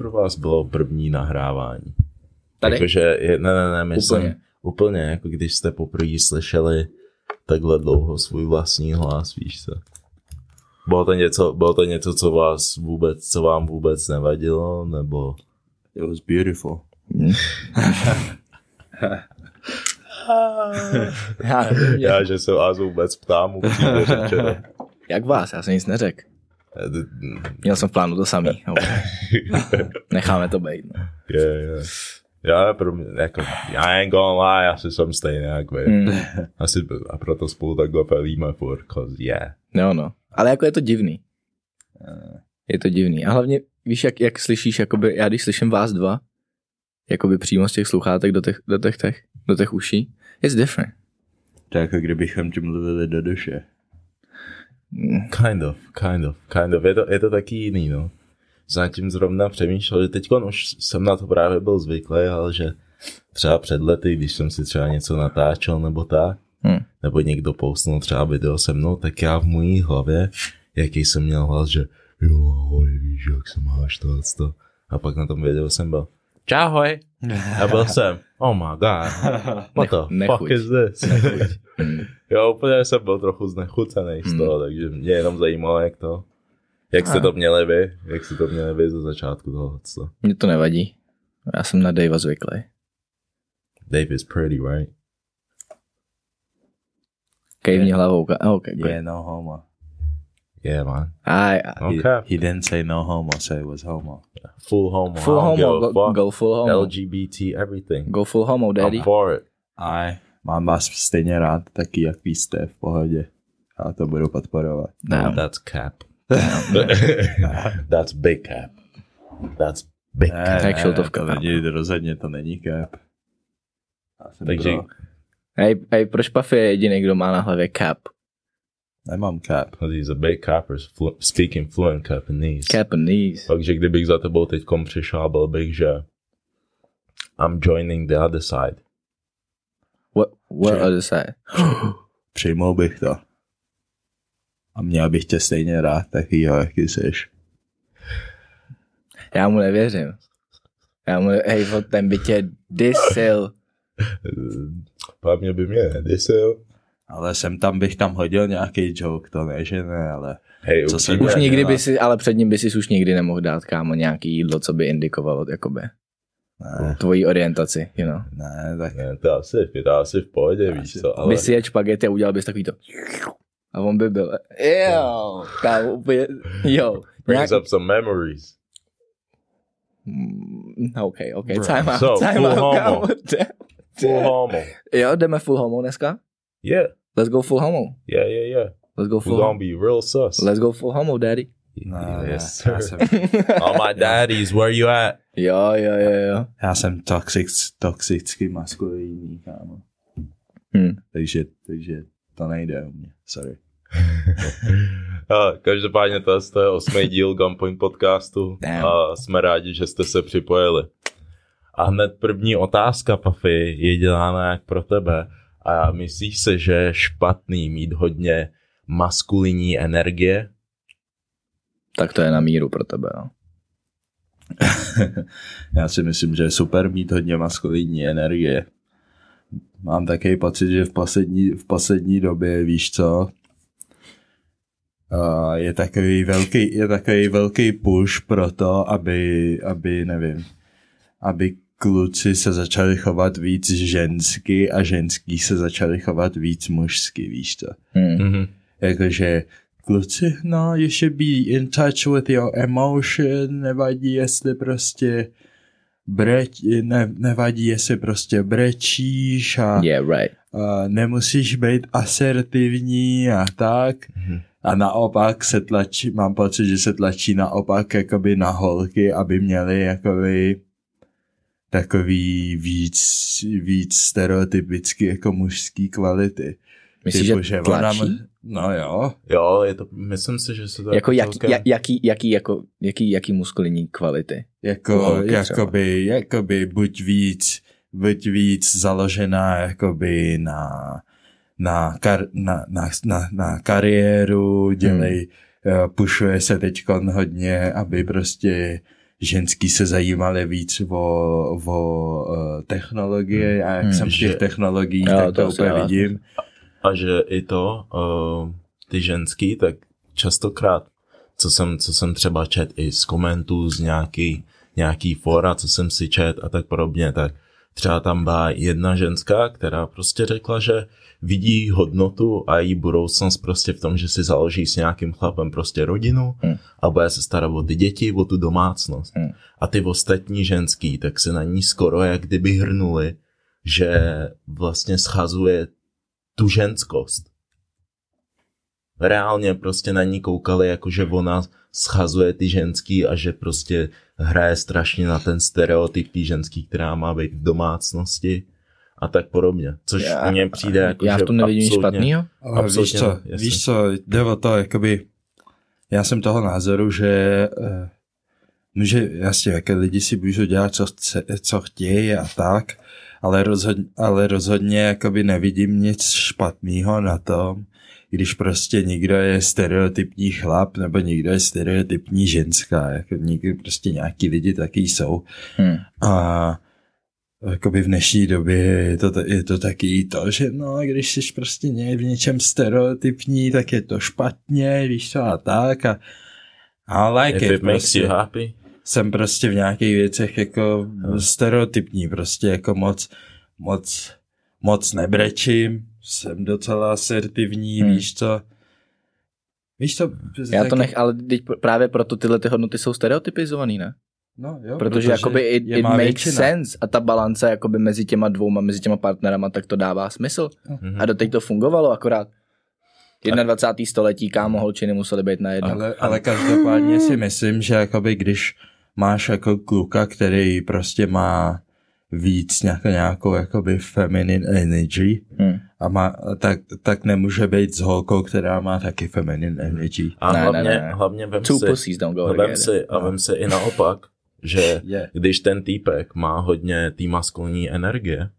pro vás bylo první nahrávání? Tady? Jakože, je- ne, ne, ne, myslím, Úplně. úplně. jako když jste poprvé slyšeli takhle dlouho svůj vlastní hlas, víš co? Bylo to něco, bylo to něco, co vás vůbec, co vám vůbec nevadilo, nebo... It was beautiful. Já nevím, Já, že se vás vůbec ptám, upřímně řečeno. jak vás, já jsem nic neřekl. Měl jsem v plánu to samý. Necháme to být. No. Je, je. Já, pro mě, jako, já ain't gonna lie, asi jsem stejný jak vy. Mm. Asi a proto spolu takhle pelíme furt, cause yeah. No, no. Ale jako je to divný. Je to divný. A hlavně, víš, jak, jak slyšíš, jakoby, já když slyším vás dva, jakoby přímo z těch sluchátek do těch, do těch, těch, do těch uší, it's different. To je jako kdybychom ti mluvili do duše. Kind of, kind of, kind of. Je to, je to taky jiný, no. Jsem tím zrovna přemýšlel, že teď už jsem na to právě byl zvyklý, ale že třeba před lety, když jsem si třeba něco natáčel nebo tak, Hmm. nebo někdo postnul třeba video se mnou, tak já v mojí hlavě, jaký jsem měl hlas, že jo, ahoj, víš, jak se máš to, a to. A pak na tom videu jsem byl, čahoj. A byl jsem, oh my god, what the Nechuť. fuck is this? Jo, úplně jsem byl trochu znechucený z toho, takže mě jenom zajímalo, jak to, jak jste to měli vy, jak jste to měli vy ze začátku toho. Co? Mně to nevadí. Já jsem na Davea zvyklý. Dave is pretty, right? Kejvni hlavou. ka- Oh, okay. Yeah, no homo. Yeah, man. I, I, Okay. He, he didn't say no homo, so it was homo. Full homo. full homo. Go, go full homo. LGBT, everything. Go full homo, daddy. I'm for it. I mám vás stejně rád, taky jak vy jste v pohodě. Já to budu podporovat. No, No. that's cap. that's big cap. That's big Ne, cap. Tak šiltovka, to kámo. není, rozhodně to není cap. Takže. Hej, hej, proč Puffy je jediný, kdo má na hlavě cap? Nemám cap. Because he's a big capper, flu- speaking fluent Japanese. Japanese. Takže kdybych za tebou teďkom přišel, byl bych, že I'm joining the other side. What, what Že- other side? Přijmul bych to. A měl bych tě stejně rád, taky jo, jaký jsi. Já mu nevěřím. Já mu, hej, ten by tě disil. Hlavně by mě nedisil. Ale sem tam bych tam hodil nějaký joke, to ne, že ne, ale Hej, Co se. Už nikdy dělá. by si, ale před ním by si už nikdy nemohl dát, kámo, nějaký jídlo, co by indikovalo, jakoby, ne, tvoji orientaci, you know. ne, tak Ne, to asi, to asi v pohodě, víš co, ale... By si jedl špagety a udělal bys takový to. A on by byl, jo, kámo, úplně, jo. brings up some memories. Mm, OK, OK, Bro. time out, So, time out, kámo. Full homo. Jo, jdeme full homo dneska? Yeah, Let's go full homo. yeah, yeah, yeah. Let's go We're full gonna homo. be real sus. Let's go full homo, daddy. ne, yes, já, sir. jsem, All my daddies, where you at? Jo, jo, jo, jo. já jsem toxic, toxicky maskulinní, kámo. Hm. Takže, takže to nejde u mě, sorry. A každopádně to je osmý díl Gunpoint podcastu Damn. a jsme rádi, že jste se připojili. A hned první otázka, Pafy, je dělána jak pro tebe. A myslíš si, že je špatný mít hodně maskulinní energie? Tak to je na míru pro tebe, no. Já si myslím, že je super mít hodně maskulinní energie. Mám takový pocit, že v poslední, v poslední době, víš co, a je takový velký, je takový velký push pro to, aby, aby, nevím, aby kluci se začali chovat víc žensky a ženský se začali chovat víc mužsky, víš co. Hm. Mhm. Jakože kluci, no, you should be in touch with your emotion, nevadí, jestli prostě breč, ne, nevadí, jestli prostě brečíš a, Yeah, right. a nemusíš být asertivní a tak. Mhm. A naopak se tlačí, mám pocit, že se tlačí naopak jakoby na holky, aby měly jakoby takový víc, víc stereotypicky jako mužský kvality. Myslíš, Typu, že ona tlačí? No jo, Jo, je to, myslím si, že se to Jako jak, celkem- jak, jaký, jaký, jako, jaký, jaký muskulinní kvality? jako, jakoby, jakoby buď víc, buď víc založená jakoby na, na, kar, na, na, na, na kariéru, dělej, hmm. pušuje se teď hodně, aby prostě ženský se zajímali víc o, o uh, technologie a jak Hmm. jsem v těch technologiích, Jo, tak to to úplně jo. vidím. A že i to, uh, ty ženský, tak častokrát, co jsem, co jsem třeba čet i z komentů, z nějaký, nějaký fora, co jsem si čet a tak podobně, tak třeba tam byla jedna ženská, která prostě řekla, že vidí hodnotu a její budoucnost prostě v tom, že si založí s nějakým chlapem prostě rodinu Hmm. a bude se starat o ty děti, o tu domácnost. Hmm. A ty ostatní ženský, tak se na ní skoro jak kdyby hrnuli, že vlastně schazuje tu ženskost. Reálně prostě na ní koukali, jako že ona schazuje ty ženský a že prostě hraje strašně na ten stereotyp tý ženský, která má být v domácnosti a tak podobně. Což Já- mně přijde jako, Já že v tom nevidím nic absolutně- špatného. Ale víš Absolutně co, ne, jasně. víš co, jde o to, jakoby, já jsem toho názoru, že eh, může, jasně, jaké lidi si můžou dělat, co, chce, co chtějí a tak, ale, rozhodně, ale rozhodně jakoby nevidím nic špatného na tom, když prostě někdo je stereotypní chlap, nebo někdo je stereotypní ženská, jako někdy prostě nějaký lidi taky jsou. Hmm. A jakoby v dnešní době je to, je to taky to, že no, když jsi prostě ně, v něčem stereotypní, tak je to špatně, víš co a tak a I like If it, it makes prostě. you happy. Jsem prostě v nějakých věcech jako stereotypní, prostě jako moc, moc, moc nebrečím, jsem docela asertivní, Hmm. víš co. Víš co? Já to nech, ale teď právě proto tyhle ty hodnoty jsou stereotypizovaný, ne? No, jo, Protože, jakoby it, it makes většina. sense a ta balance jakoby mezi těma dvouma, mezi těma partnerama, tak to dává smysl. Mhm. A doteď to fungovalo akorát. 21. století, kámo, holčiny musely být na jedno. Ale, ale každopádně si myslím, že jakoby když máš jako kluka, který prostě má víc nějakou, nějakou jakoby feminine energy Hmm. A má, tak, tak nemůže být s holkou, která má taky feminine energy. A Ne, ne, hlavně, ne. hlavně vem Two si, don't go vem si, a vem si i naopak, že Je. když ten týpek má hodně té maskulinní energie,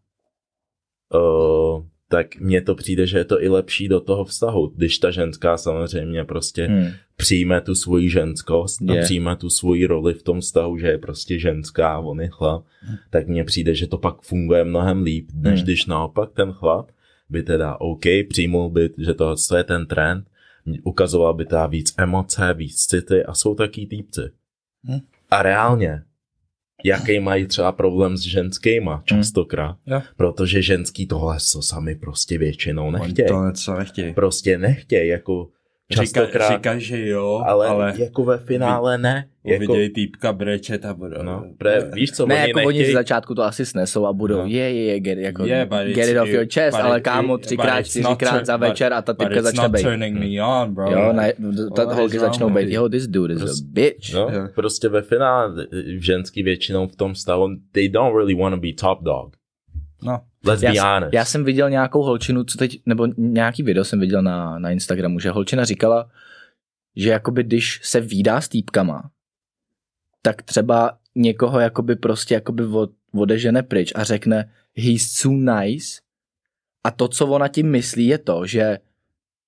uh, tak mně to přijde, že je to i lepší do toho vztahu, když ta ženská samozřejmě prostě Hmm. přijme tu svoji ženskost a Je. přijme tu svoji roli v tom vztahu, že je prostě ženská a on je chlap, tak mně přijde, že to pak funguje mnohem líp, než Hmm. když naopak ten chlap by teda OK, přijmul by, že tohle je ten trend, ukazoval by teda víc emoce, víc city a jsou taky týpci. Hmm. A reálně, jaký mají třeba problém s ženskýma častokrát, Jo. protože ženský tohle co sami prostě většinou nechtějí. to něco nechtějí. Prostě nechtějí, jako častokrát, Říká, říká, že jo, ale, ale, jako ve finále ne. Jako, uvidějí týpka brečet a budou. no, pre, víš co, Ne, oni jako oni nechtějí, z začátku to asi snesou a budou, No. je, je, je, get, jako, Yeah, but get it off your chest, ale it- kámo, třikrát, čtyřikrát za večer a ta But typka it's začne not být. turning me on, bro. Jo, ne, ta What holky začnou být, yo, this dude is a Prostě- bitch. no, Jo. prostě ve finále ženský většinou v tom stavu, they don't really want to be top dog. No, Let's Já, be jsem- honest. já jsem viděl nějakou holčinu, co teď, nebo nějaký video jsem viděl na, na Instagramu, že holčina říkala, že jakoby když se výdá s týpkama, tak třeba někoho jakoby prostě jakoby od, odežene pryč a řekne he's too nice a to, co ona tím myslí, je to, že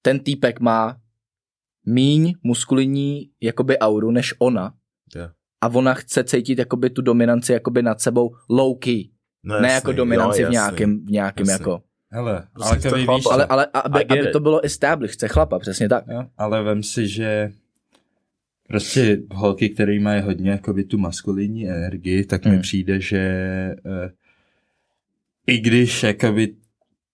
ten týpek má míň muskulinní jakoby auru než ona Jo. a ona chce cítit jakoby tu dominanci jakoby nad sebou low key, no, ne jako dominanci jo, v jasný. nějakém, v nějakém Jasný. jako hele, Prostě ale chce keby víš, chlapa. ale, ale aby, aby to bylo established, chce chlapa, přesně tak. Jo, ale vem si, že prostě holky, které mají hodně jakoby tu maskulinní energii, tak mi Hmm. přijde, že uh, i když jakoby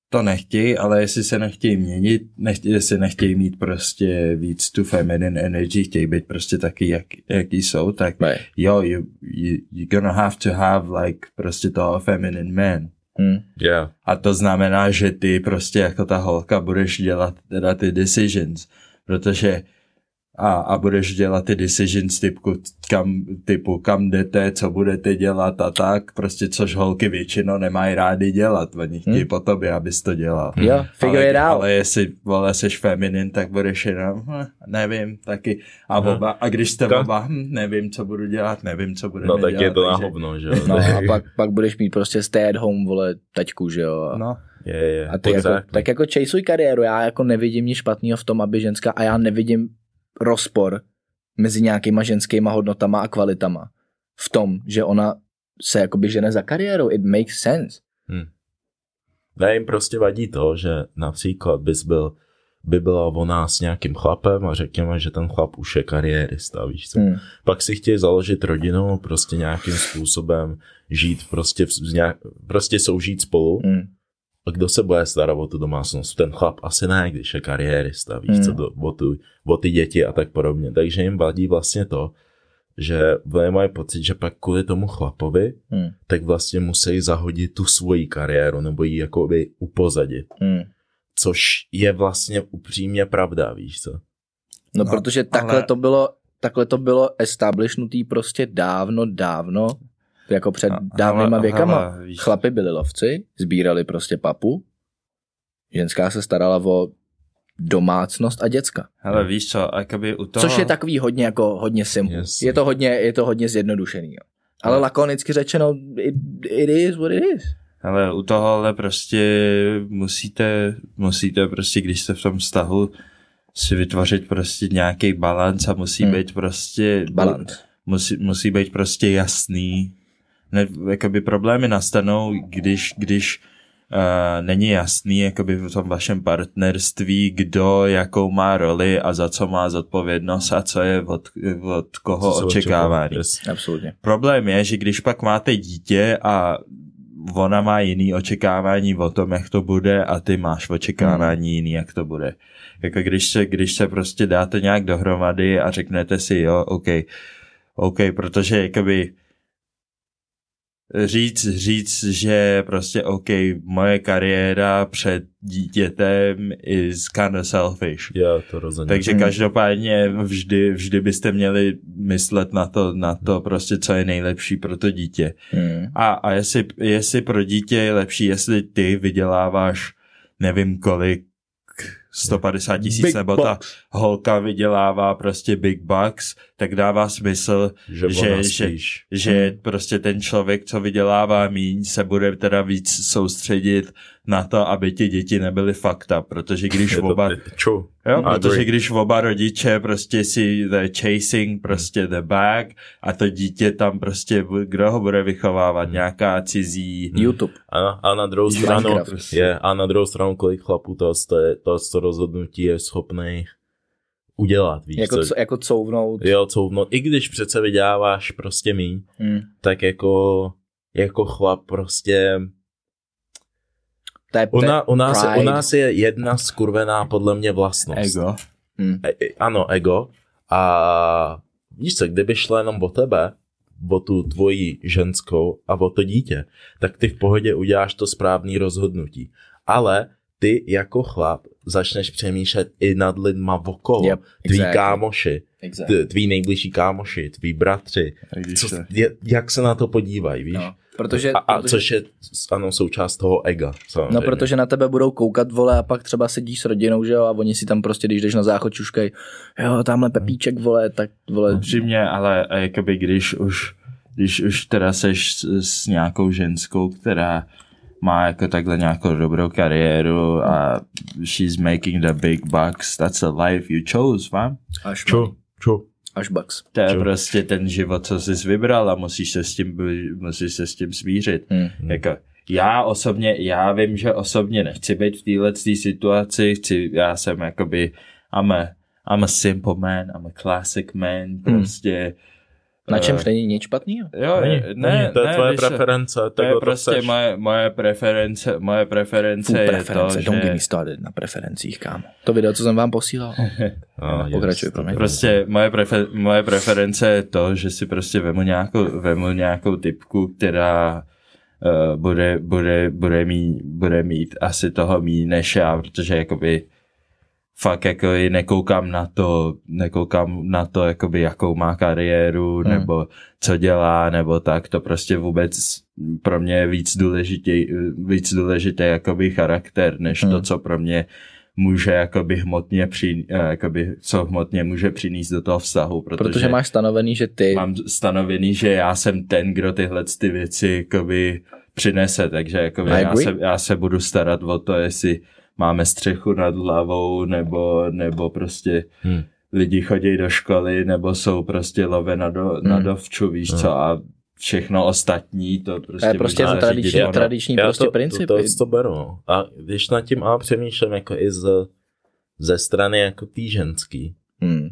to nechtějí, ale jestli se nechtějí měnit, nechtějí, jestli nechtějí mít prostě víc tu feminine energy, chtějí být prostě taky, jak, jaký jsou, tak Right. jo, you, you, you're gonna have to have like prostě toho feminine man. Hmm. Yeah. A to znamená, že ty prostě jako ta holka budeš dělat teda ty decisions, protože a, a budeš dělat ty decisions typu kam, typu kam jdete, co budete dělat a tak, prostě což holky většinou nemají rády dělat, oni chtějí Hmm. po tobě, abys to dělal. Jo, figure ale, it out. ale jestli, vole, seš feminin, tak budeš jenom, hm, nevím, taky. A, No. oba, a když jste oba, hm, nevím, co budu dělat, nevím, co budeme No tak dělat. je to na takže- hovno, že jo. No a pak, pak budeš mít prostě stay at home, vole, taťku, že jo. A, No, Je, je, a ty jako, tak jako chaseuj kariéru, já jako nevidím nic špatného v tom, aby ženská, a já nevidím rozpor mezi nějakýma ženskýma hodnotama a kvalitama v tom, že ona se jakoby žene za kariérou. It makes sense. Ne, jim prostě vadí to, že například bys byl, by byla ona s nějakým chlapem a řekněme, že ten chlap už je kariérista, víš co. Hmm. Pak si chtějí založit rodinu, prostě nějakým způsobem žít, prostě, v, nějak, prostě soužít spolu. Hmm. A kdo se bude starat o tu domácnost? Ten chlap asi ne, když je kariérista, víš Hmm. co, do, o, tu, o ty děti a tak podobně. Takže jim vadí vlastně to, že oni mají pocit, že pak kvůli tomu chlapovi, Hmm. tak vlastně musí zahodit tu svoji kariéru nebo ji jakoby upozadit. Hmm. Což je vlastně upřímně pravda, víš co? No, No, protože takhle ale- to bylo, takhle to bylo establishnutý prostě dávno, dávno, jako před A- dávnýma hele, věkama. hele, víš- Chlapi byli lovci, sbírali prostě papu, ženská se starala o domácnost a děcka. Hele, víš co, jakoby u toho... Což je takový hodně jako hodně simple. Yes. Je to hodně, je to hodně zjednodušený. Jo. Ale No. lakonicky řečeno, it, it is what it is. Ale u tohohle prostě musíte, musíte prostě, když jste v tom vztahu, si vytvořit prostě nějaký balans a musí Hmm. být prostě... Balans. Musí, musí být prostě jasný. Ne, jakoby problémy nastanou, když, když uh, není jasný jakoby v tom vašem partnerství, kdo jakou má roli a za co má zodpovědnost a co je od, od koho Co očekávání. yes. Absolutně. Problém je, že když pak máte dítě a ona má jiný očekávání o tom, jak to bude a ty máš očekávání jiný, jak to bude. Jako když se, když se prostě dáte nějak dohromady a řeknete si, jo, OK, OK, protože jakoby říct, říct, že prostě OK, moje kariéra před dítětem is kind of selfish. Jo, to rozhodně. Takže Hmm. každopádně vždy, vždy byste měli myslet na to, na to prostě, co je nejlepší pro to dítě. Hmm. A, a jestli, jestli pro dítě je lepší, jestli ty vyděláváš nevím kolik, 150 tisíc, nebo ta holka vydělává prostě big bucks, tak dává smysl, že, že- že- že prostě ten člověk, co vydělává míň, se bude teda víc soustředit na to, aby ti děti nebyly fucked up, protože když Je to oba. Jo, protože když oba rodiče prostě si the chasing prostě the bag a to dítě tam prostě, kdo ho bude vychovávat, Hmm. nějaká cizí, YouTube. A, a na druhou Minecraft stranu, prostě. je, a na druhou stranu, kolik chlapů to, to, to, to rozhodnutí je schopný udělat, víš Jako, co? co, jako couvnout. Jo, couvnout. I když přece vyděláváš prostě míň, Hmm. tak jako, jako chlap prostě... To je, U, na, u, nás, pride. u nás je jedna skurvená podle mě vlastnost. ego. Hmm. E, e, ano, ego. A víš co, kdyby šlo jenom o tebe, o tu tvoji ženskou a o to dítě, tak ty v pohodě uděláš to správný rozhodnutí. Ale ty jako chlap začneš přemýšlet i nad lidma okolo. Yep, tví exactly. kámoši, Exactly. tví nejbližší kámoši, tví bratři. Co, je, jak se na to podívají, víš? No, protože, a, a protože, což je ano, součást toho ega. Samozřejmě. no, protože na tebe budou koukat, vole, a pak třeba sedíš s rodinou, že jo, a oni si tam prostě, když jdeš na záchod, čuškej, jo, tamhle Pepíček, vole, tak, vole, Upřímně, ale a jakoby když už, když už teda seš s, s nějakou ženskou, která má jako takhle nějakou dobrou kariéru a she's making the big bucks, that's the life you chose, vám? až, Čo? Čo? Až bucks. To je Čo? prostě ten život, co jsi vybral a musíš se s tím, musíš se s tím smířit. Hmm. Jako, já osobně, já vím, že osobně nechci být v téhle situaci, chci, já jsem jakoby, I'm a, I'm a simple man, I'm a classic man, prostě. Na eh, čemž není nic špatného. Jo, Není, ne, není, to je ne, tvoje preference. To je prostě moje, moje preference, moje preference Fů, je preference, to, don't že me started na preferencích, kámo. To video, co jsem vám posílal. Ah, yes, Pokračuj, promiň. prostě moje, prefer, moje preference je to, že si prostě vemu nějakou, vemu nějakou typku, která uh, bude, bude, bude, mít, bude mít asi toho mí než já, protože jakoby fakt jako i nekoukám na to, nekoukám na to, jakoby jakou má kariéru, Hmm. nebo co dělá, nebo tak, to prostě vůbec pro mě je víc důležitý, víc důležitý jakoby charakter, než Hmm. to, co pro mě může jakoby hmotně při, eh, jakoby, co hmotně může přinést do toho vztahu, protože, Protože máš stanovený, že ty... mám stanovený, že já jsem ten, kdo tyhle ty věci jakoby přinese, takže jakoby já, se, já se budu starat o to, jestli máme střechu nad hlavou, nebo, nebo prostě Hmm. lidi chodí do školy nebo jsou prostě love na, do, na Hmm. dovču, víš Hmm. co, a všechno ostatní, to prostě... To je prostě může to tradiční, ono. tradiční Já prostě to, princip. To, to, to beru. no. A když nad tím ale přemýšlím jako i z, ze strany jako tý ženský, Hmm.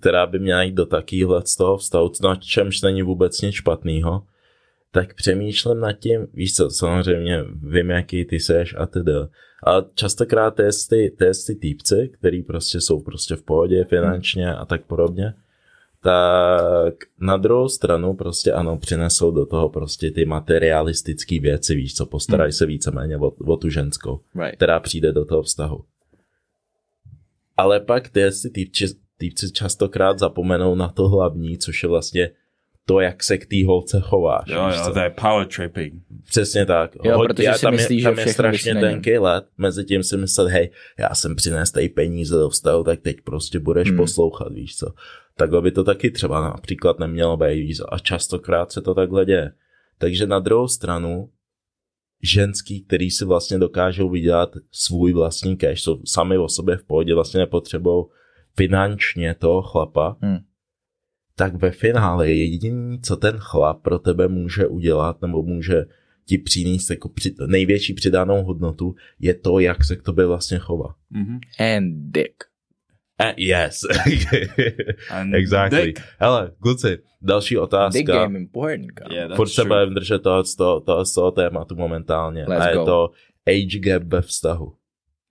která by měla jít do takýhle z toho vztahu, na čemž není vůbec nic špatného, tak přemýšlím nad tím, víš co, samozřejmě vím, jaký ty seš a tedy. A častokrát to ty, ty týpci, který prostě jsou prostě v pohodě finančně a tak podobně, tak na druhou stranu prostě ano, přinesou do toho prostě ty materialistické věci, víš co, postarají se víceméně o, o tu ženskou Right. která přijde do toho vztahu. Ale pak ty týpci, týpci častokrát zapomenou na to hlavní, což je vlastně to, jak se k té holce chováš. Jo, jo, to je power tripping. Přesně tak. Jo, protože si tam myslí, je, že tam je všechno strašně tenký let, mezi tím si myslet, hej, já jsem přines tady peníze do vztahu, tak teď prostě budeš Hmm. poslouchat, víš co. Takhle by to taky třeba například nemělo být, víš co? A častokrát se to takhle děje. Takže na druhou stranu, ženský, který si vlastně dokážou vydělat svůj vlastní cash, jsou sami o sobě v pohodě, vlastně nepotřebují finančně toho chlapa, Hmm. Tak ve finále jediný, co ten chlap pro tebe může udělat, nebo může ti přinést jako při, největší přidanou hodnotu, je to, jak se k tobě vlastně chová. Mhm. And dick. Eh, yes. And exactly. dick. Hele, kluci, další Dick otázka. game important. Yeah, that's Furt se budeme držet toho, z toho, toho, toho tématu momentálně. Let's a je go. to age gap ve vztahu.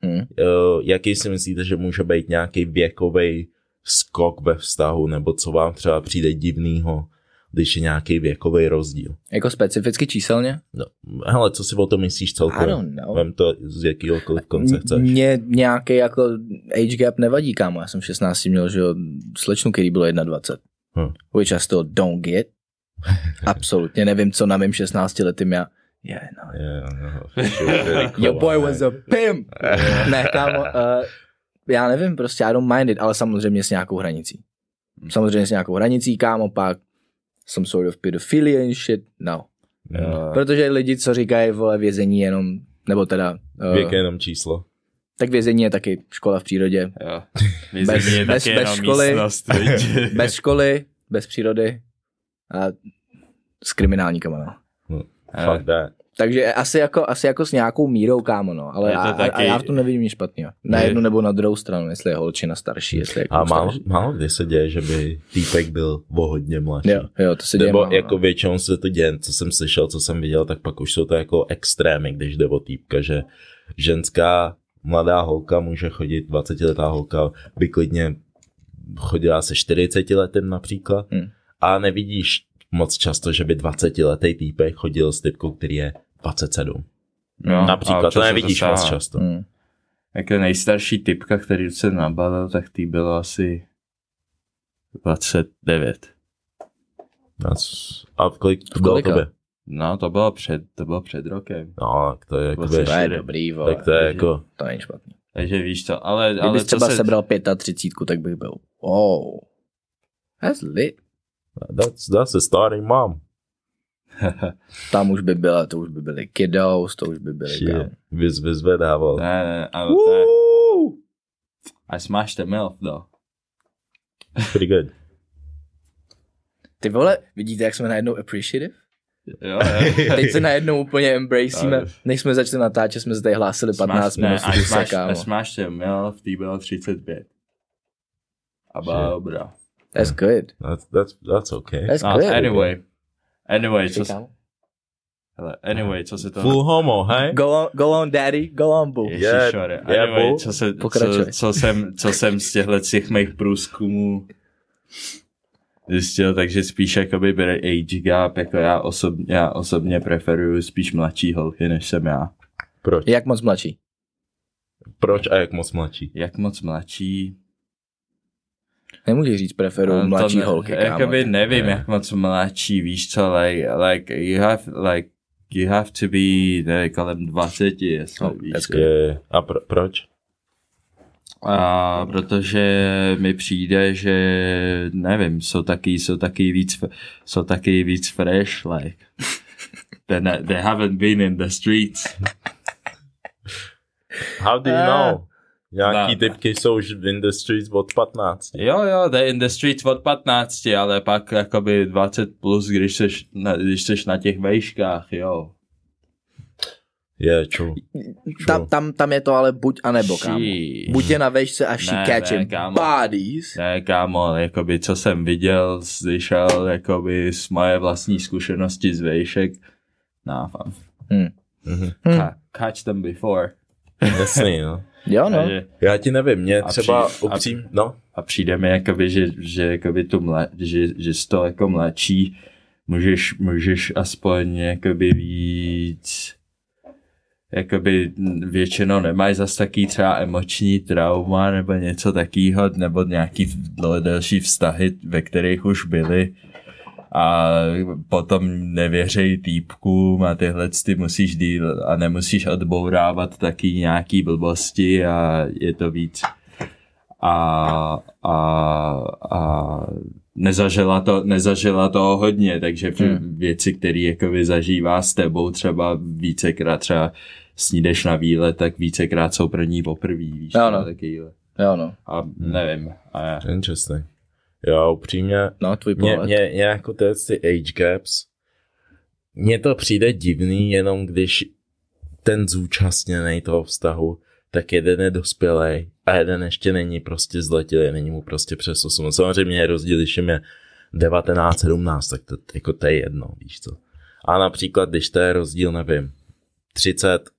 Hmm. Uh, jaký si myslíte, že může být nějaký věkový skok ve vztahu, nebo co vám třeba přijde divnýho, když je nějaký věkový rozdíl? Jako specificky číselně? No, hele, co si o tom myslíš I celkově? don't know. Vem to z jakýhokoliv konce chceš. Mně nějaký jako age gap nevadí, kámo. Já jsem v 16 měl, že jo, slečnu, který bylo 21. Hm. Which I still don't get. Absolutně nevím, co na mém 16 letým já. Yeah, no. Yeah, no. Your boy was a pimp. ne, kámo, uh, já nevím, prostě I don't mind it, ale samozřejmě s nějakou hranicí. Samozřejmě s nějakou hranicí, kámo, pak some sort of pedophilia and shit, no. Yeah. Protože lidi, co říkají, vole, vězení jenom, nebo teda, Věk uh, je jenom číslo. tak vězení je taky škola v přírodě. Jo. Bez- Vězení je bez- taky bez jenom školy. místnost? Bez školy, bez přírody a s kriminálníkama, no. Fuck that. Takže asi jako, asi jako s nějakou mírou, kámo, no. Ale Je to a, taky- já v tom nevidím nic špatného. Na Je- jednu nebo na druhou stranu, jestli je holčina starší, jestli je A málo, starší. málo kdy se děje, že by týpek byl o hodně mladší. Jo, jo, to se děje Nebo málo, jako no. většinou se to děje, co jsem slyšel, co jsem viděl, tak pak už jsou to jako extrémy, když jde o týpka, že ženská mladá holka může chodit, 20-letá holka by klidně chodila se 40 letým například Hmm. a nevidíš moc často, že by 20-letý týpek chodil s typkou, který je 27. No, například, to nevidíš moc často. Hmm. Jako nejstarší typka, který se nabalil, tak tý bylo asi 29. That's- A kolik to bylo tobě? No, to bylo před, to bylo před rokem. No, tak to je jako, To je dobrý, vole. tak to je jako, To není špatný. Takže víš to, ale, ale Kdybys co třeba se... sebral 35, tak bych byl, wow. That's lit. that's, that's a starting mom. Tam už by byla, to už by byly kiddos, to už by byly. Shit. Vys, vyzvedával. ne, ne, ale to je... I smashed the milk, though. Pretty good. Ty vole, vidíte, jak jsme najednou appreciative? Jo, jo. Teď se najednou úplně embracíme. Než jsme začali natáčet, jsme se tady hlásili 15 Smash- ne, minut v kuse, smashed, kámo. I smashed the milk, tý bylo 35. A byla dobrá. That's good. That's, that's, that's okay. That's No, good. anyway. Anyway, co, kámo. hele, anyway, co se to... Full homo, hej? Go on, go on, daddy, go on, boo. Ježiš, Yeah, yeah, yeah, anyway, boo. co, se, Pokračuj. co, co, jsem, co jsem z těchto těch mých průzkumů zjistil, takže spíš jakoby bude age gap, jako já, osob, já osobně preferuju spíš mladší holky, než jsem já. Proč? Jak moc mladší? Proč a jak moc mladší? Jak moc mladší? Nemůžeš říct preferuju No, mladší to ne, holky, kámo. Jakoby nevím, Ne. jak moc mladší, víš co, like, like, you have, like, you have to be, ne, kolem 20, jestli Oh, víš. Je, a pro, proč? A protože mi přijde, že nevím, jsou taky, jsou taky víc, jsou taky víc fresh, like. They, they haven't been in the streets. How do you Ah. know? Nějaký No. typky jsou už v industries od 15. Jo, jo, to je in the streets od 15, ale pak jakoby 20 plus, když seš na, když seš na těch vejškách, jo. Je, yeah, true. Tam, tam, tam je to ale buď a nebo, kámo. Buď je na vejšce a she Ne, catching ne, kámo. bodies. Ne, kámo, jakoby co jsem viděl, slyšel, jakoby z moje vlastní zkušenosti z vejšek, no, fam. Hm. Mhm. Hm. Ca- catch them before. Jasný, no. Jo, no. Takže, Já ti nevím, mě A třeba přijde- a- upřím, no, a přijde mi, jakoby, že, že, jakoby tu mle, že, že z toho jako mladší můžeš, můžeš aspoň jakoby víc jakoby většinou nemají zas taký třeba emoční trauma nebo něco takého, nebo nějaký dle- delší vztahy, ve kterých už byli a potom nevěřej týpkům a tyhle ty musíš díl a nemusíš odbourávat taky nějaký blbosti a je to víc a, a, a nezažila, to, nezažila toho hodně, takže hmm. věci, které jakoby zažívá s tebou třeba vícekrát, třeba snídeš na výlet, tak vícekrát jsou pro ní poprvé, víš, no. takovýhle. Jo, no. A nevím. A interesting. Jo, upřímně, No, tvůj pohled. mně, mně jako ty, ty age gaps, mně to přijde divný, jenom když ten zúčastněný toho vztahu, tak jeden je dospělej a jeden ještě není prostě zletilý, není mu prostě přes 8. Samozřejmě je rozdíl, když jim je 19, 17, tak to, jako to je jedno, víš co. A například, když to je rozdíl, nevím, 30,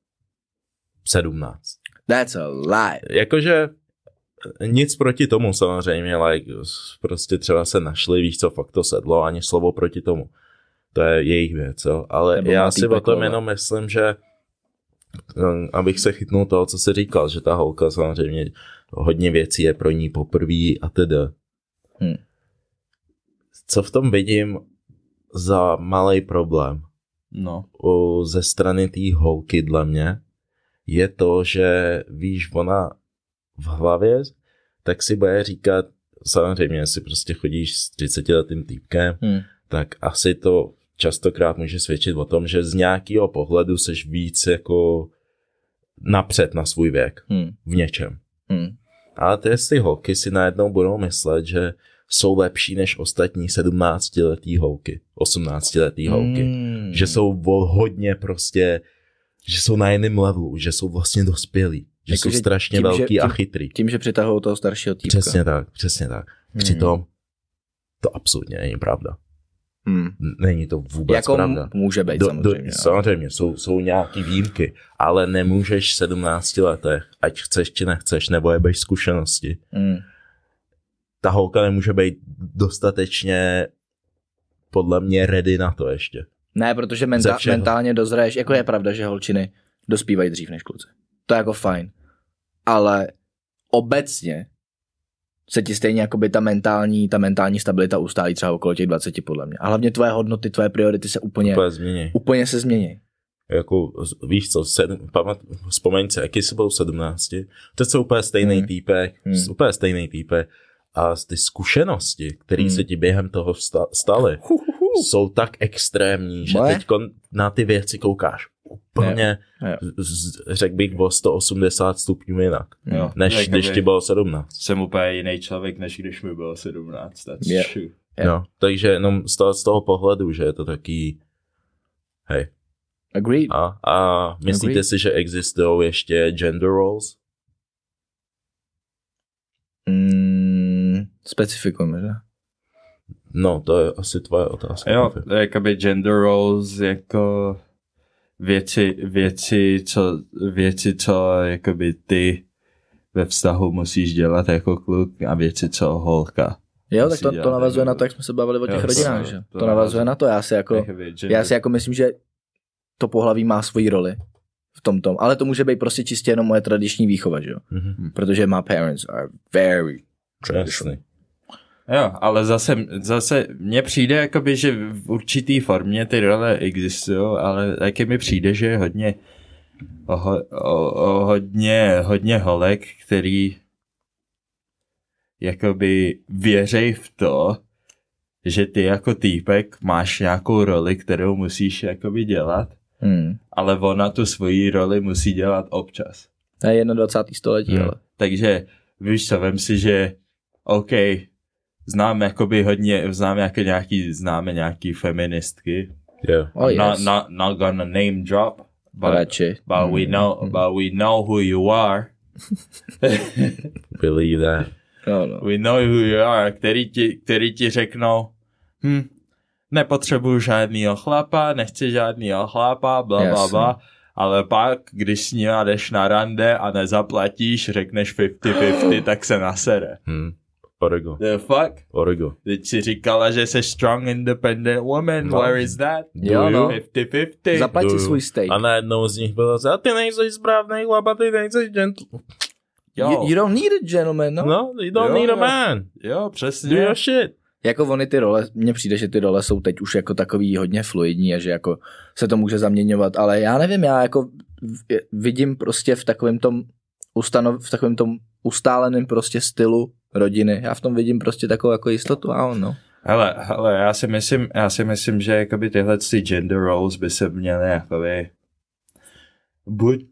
17. That's a lie. Jakože nic proti tomu samozřejmě, like, prostě třeba se našli, víš co, fakt to sedlo, ani slovo proti tomu. To je jejich věc, jo. Ale Nebo já si o tom jenom myslím, že um, abych se chytnul toho, co jsi říkal, že ta holka samozřejmě hodně věcí je pro ní poprvé a tedy. Hmm. Co v tom vidím za malý problém? no, u, ze strany té holky dle mě je to, že víš, ona v hlavě tak si bude říkat, samozřejmě, jestli prostě chodíš s 30 letým týpkem, Hm. tak asi to častokrát může svědčit o tom, že z nějakého pohledu seš víc jako napřed na svůj věk Hm. v něčem. Hm. Ale ty ty holky si najednou budou myslet, že jsou lepší než ostatní 17-letý holky, 18-letý holky Hmm. že jsou hodně prostě, že jsou na jiném levelu, že jsou vlastně dospělí, že Jako, jsou že strašně tím, že- velký a tím- chytrý. Tím, že přitahují toho staršího týpka. Přesně tak, přesně tak. Hmm. Přitom to absolutně není pravda. Hm. N- Není to vůbec Jako pravda. může být Do, samozřejmě. do, samozřejmě, jsou, jsou nějaký výjimky, ale nemůžeš v 17 letech, ať chceš či nechceš, nebo jebeš zkušenosti. Hm. Ta holka nemůže být dostatečně podle mě ready na to ještě. Ne, protože menta- mentálně dozraješ, jako je pravda, že holčiny dospívají dřív než kluci. To je jako fajn. Ale obecně se ti stejně jakoby ta mentální, ta mentální stabilita ustálí třeba okolo těch 20 podle mě. A hlavně tvoje hodnoty, tvoje priority se úplně, Úplně změní. úplně se změní. jako, víš co, sedm, pamat, vzpomeň si, jaký jsi byl v 17, to jsou úplně stejný Hmm. týpek, Hmm. úplně stejný týpek a ty zkušenosti, které Hmm. se ti během toho sta- staly, jsou tak extrémní, že teď na ty věci koukáš úplně, Jo. z- řekl bych, o 180 stupňů jinak, jo. než když ti bylo 17. Jsem úplně jiný člověk, než když mi bylo 17. That's Je. true. Jo. No, takže jenom z toho, z toho pohledu, že je to taký, hej, Agreed. a, a myslíte Agreed. si, že existují ještě gender roles? Mm, specifikujeme, že? No, to je asi tvoje otázka. Jo, jakoby gender roles, jako věci, věci, co, věci, co jakoby ty ve vztahu musíš dělat jako kluk a věci, co holka. Jo, tak to, to navazuje na to, jak jsme se bavili o těch Jo, to- rodinách, že? to To navazuje na to, já si jako, já si jako myslím, že to pohlaví má svoji roli v tom tom, ale to může být prostě čistě jenom moje tradiční výchova, že jo? Mhm. Protože my parents are very Jasný. Jo, ale zase, zase mně přijde, jakoby, že v určitý formě ty role existují, ale taky mi přijde, že je hodně, o, o, o, hodně, hodně holek, který jakoby věřej v to, že ty jako týpek máš nějakou roli, kterou musíš jakoby dělat, Hmm. ale ona tu svoji roli musí dělat občas. To je 21. století, Hmm. ale. Takže víš co, vem si, že OK, znám jakoby hodně, znám jako nějaký, známe nějaký feministky. Yeah. Oh, yes. Not, not, not gonna name drop, but, Radši. but we know, but we know who you are. Believe that. No, no. We know who you are, který ti, který ti řeknou, hm, nepotřebuju žádnýho chlapa, nechci žádnýho chlapa, bla, bla, Jasně. bla. Ale pak, když s ním jdeš na rande a nezaplatíš, řekneš 50-50, tak se nasere. Hmm. Orego. The fuck? Orego. Teď si říkala, že jsi strong independent woman, No. where is that? Jo, no. 50-50. Zaplať si Duju. svůj steak. A najednou z nich bylo, a ty nejsi správný chlap, a ty nejsi gentle. Jo, You, you don't need a gentleman, no. No, you don't Jo, need a man. jo, Do přesně. your shit. Jako oni ty role, mně přijde, že ty role jsou teď už jako takový hodně fluidní a že jako se to může zaměňovat, ale já nevím, já jako vidím prostě v takovém tom ustanov, v takovém tom ustáleném prostě stylu rodiny. Já v tom vidím prostě takovou jako jistotu a on, no. Hele, hele, já si myslím, já si myslím, že jakoby tyhle ty gender roles by se měly jakoby buď,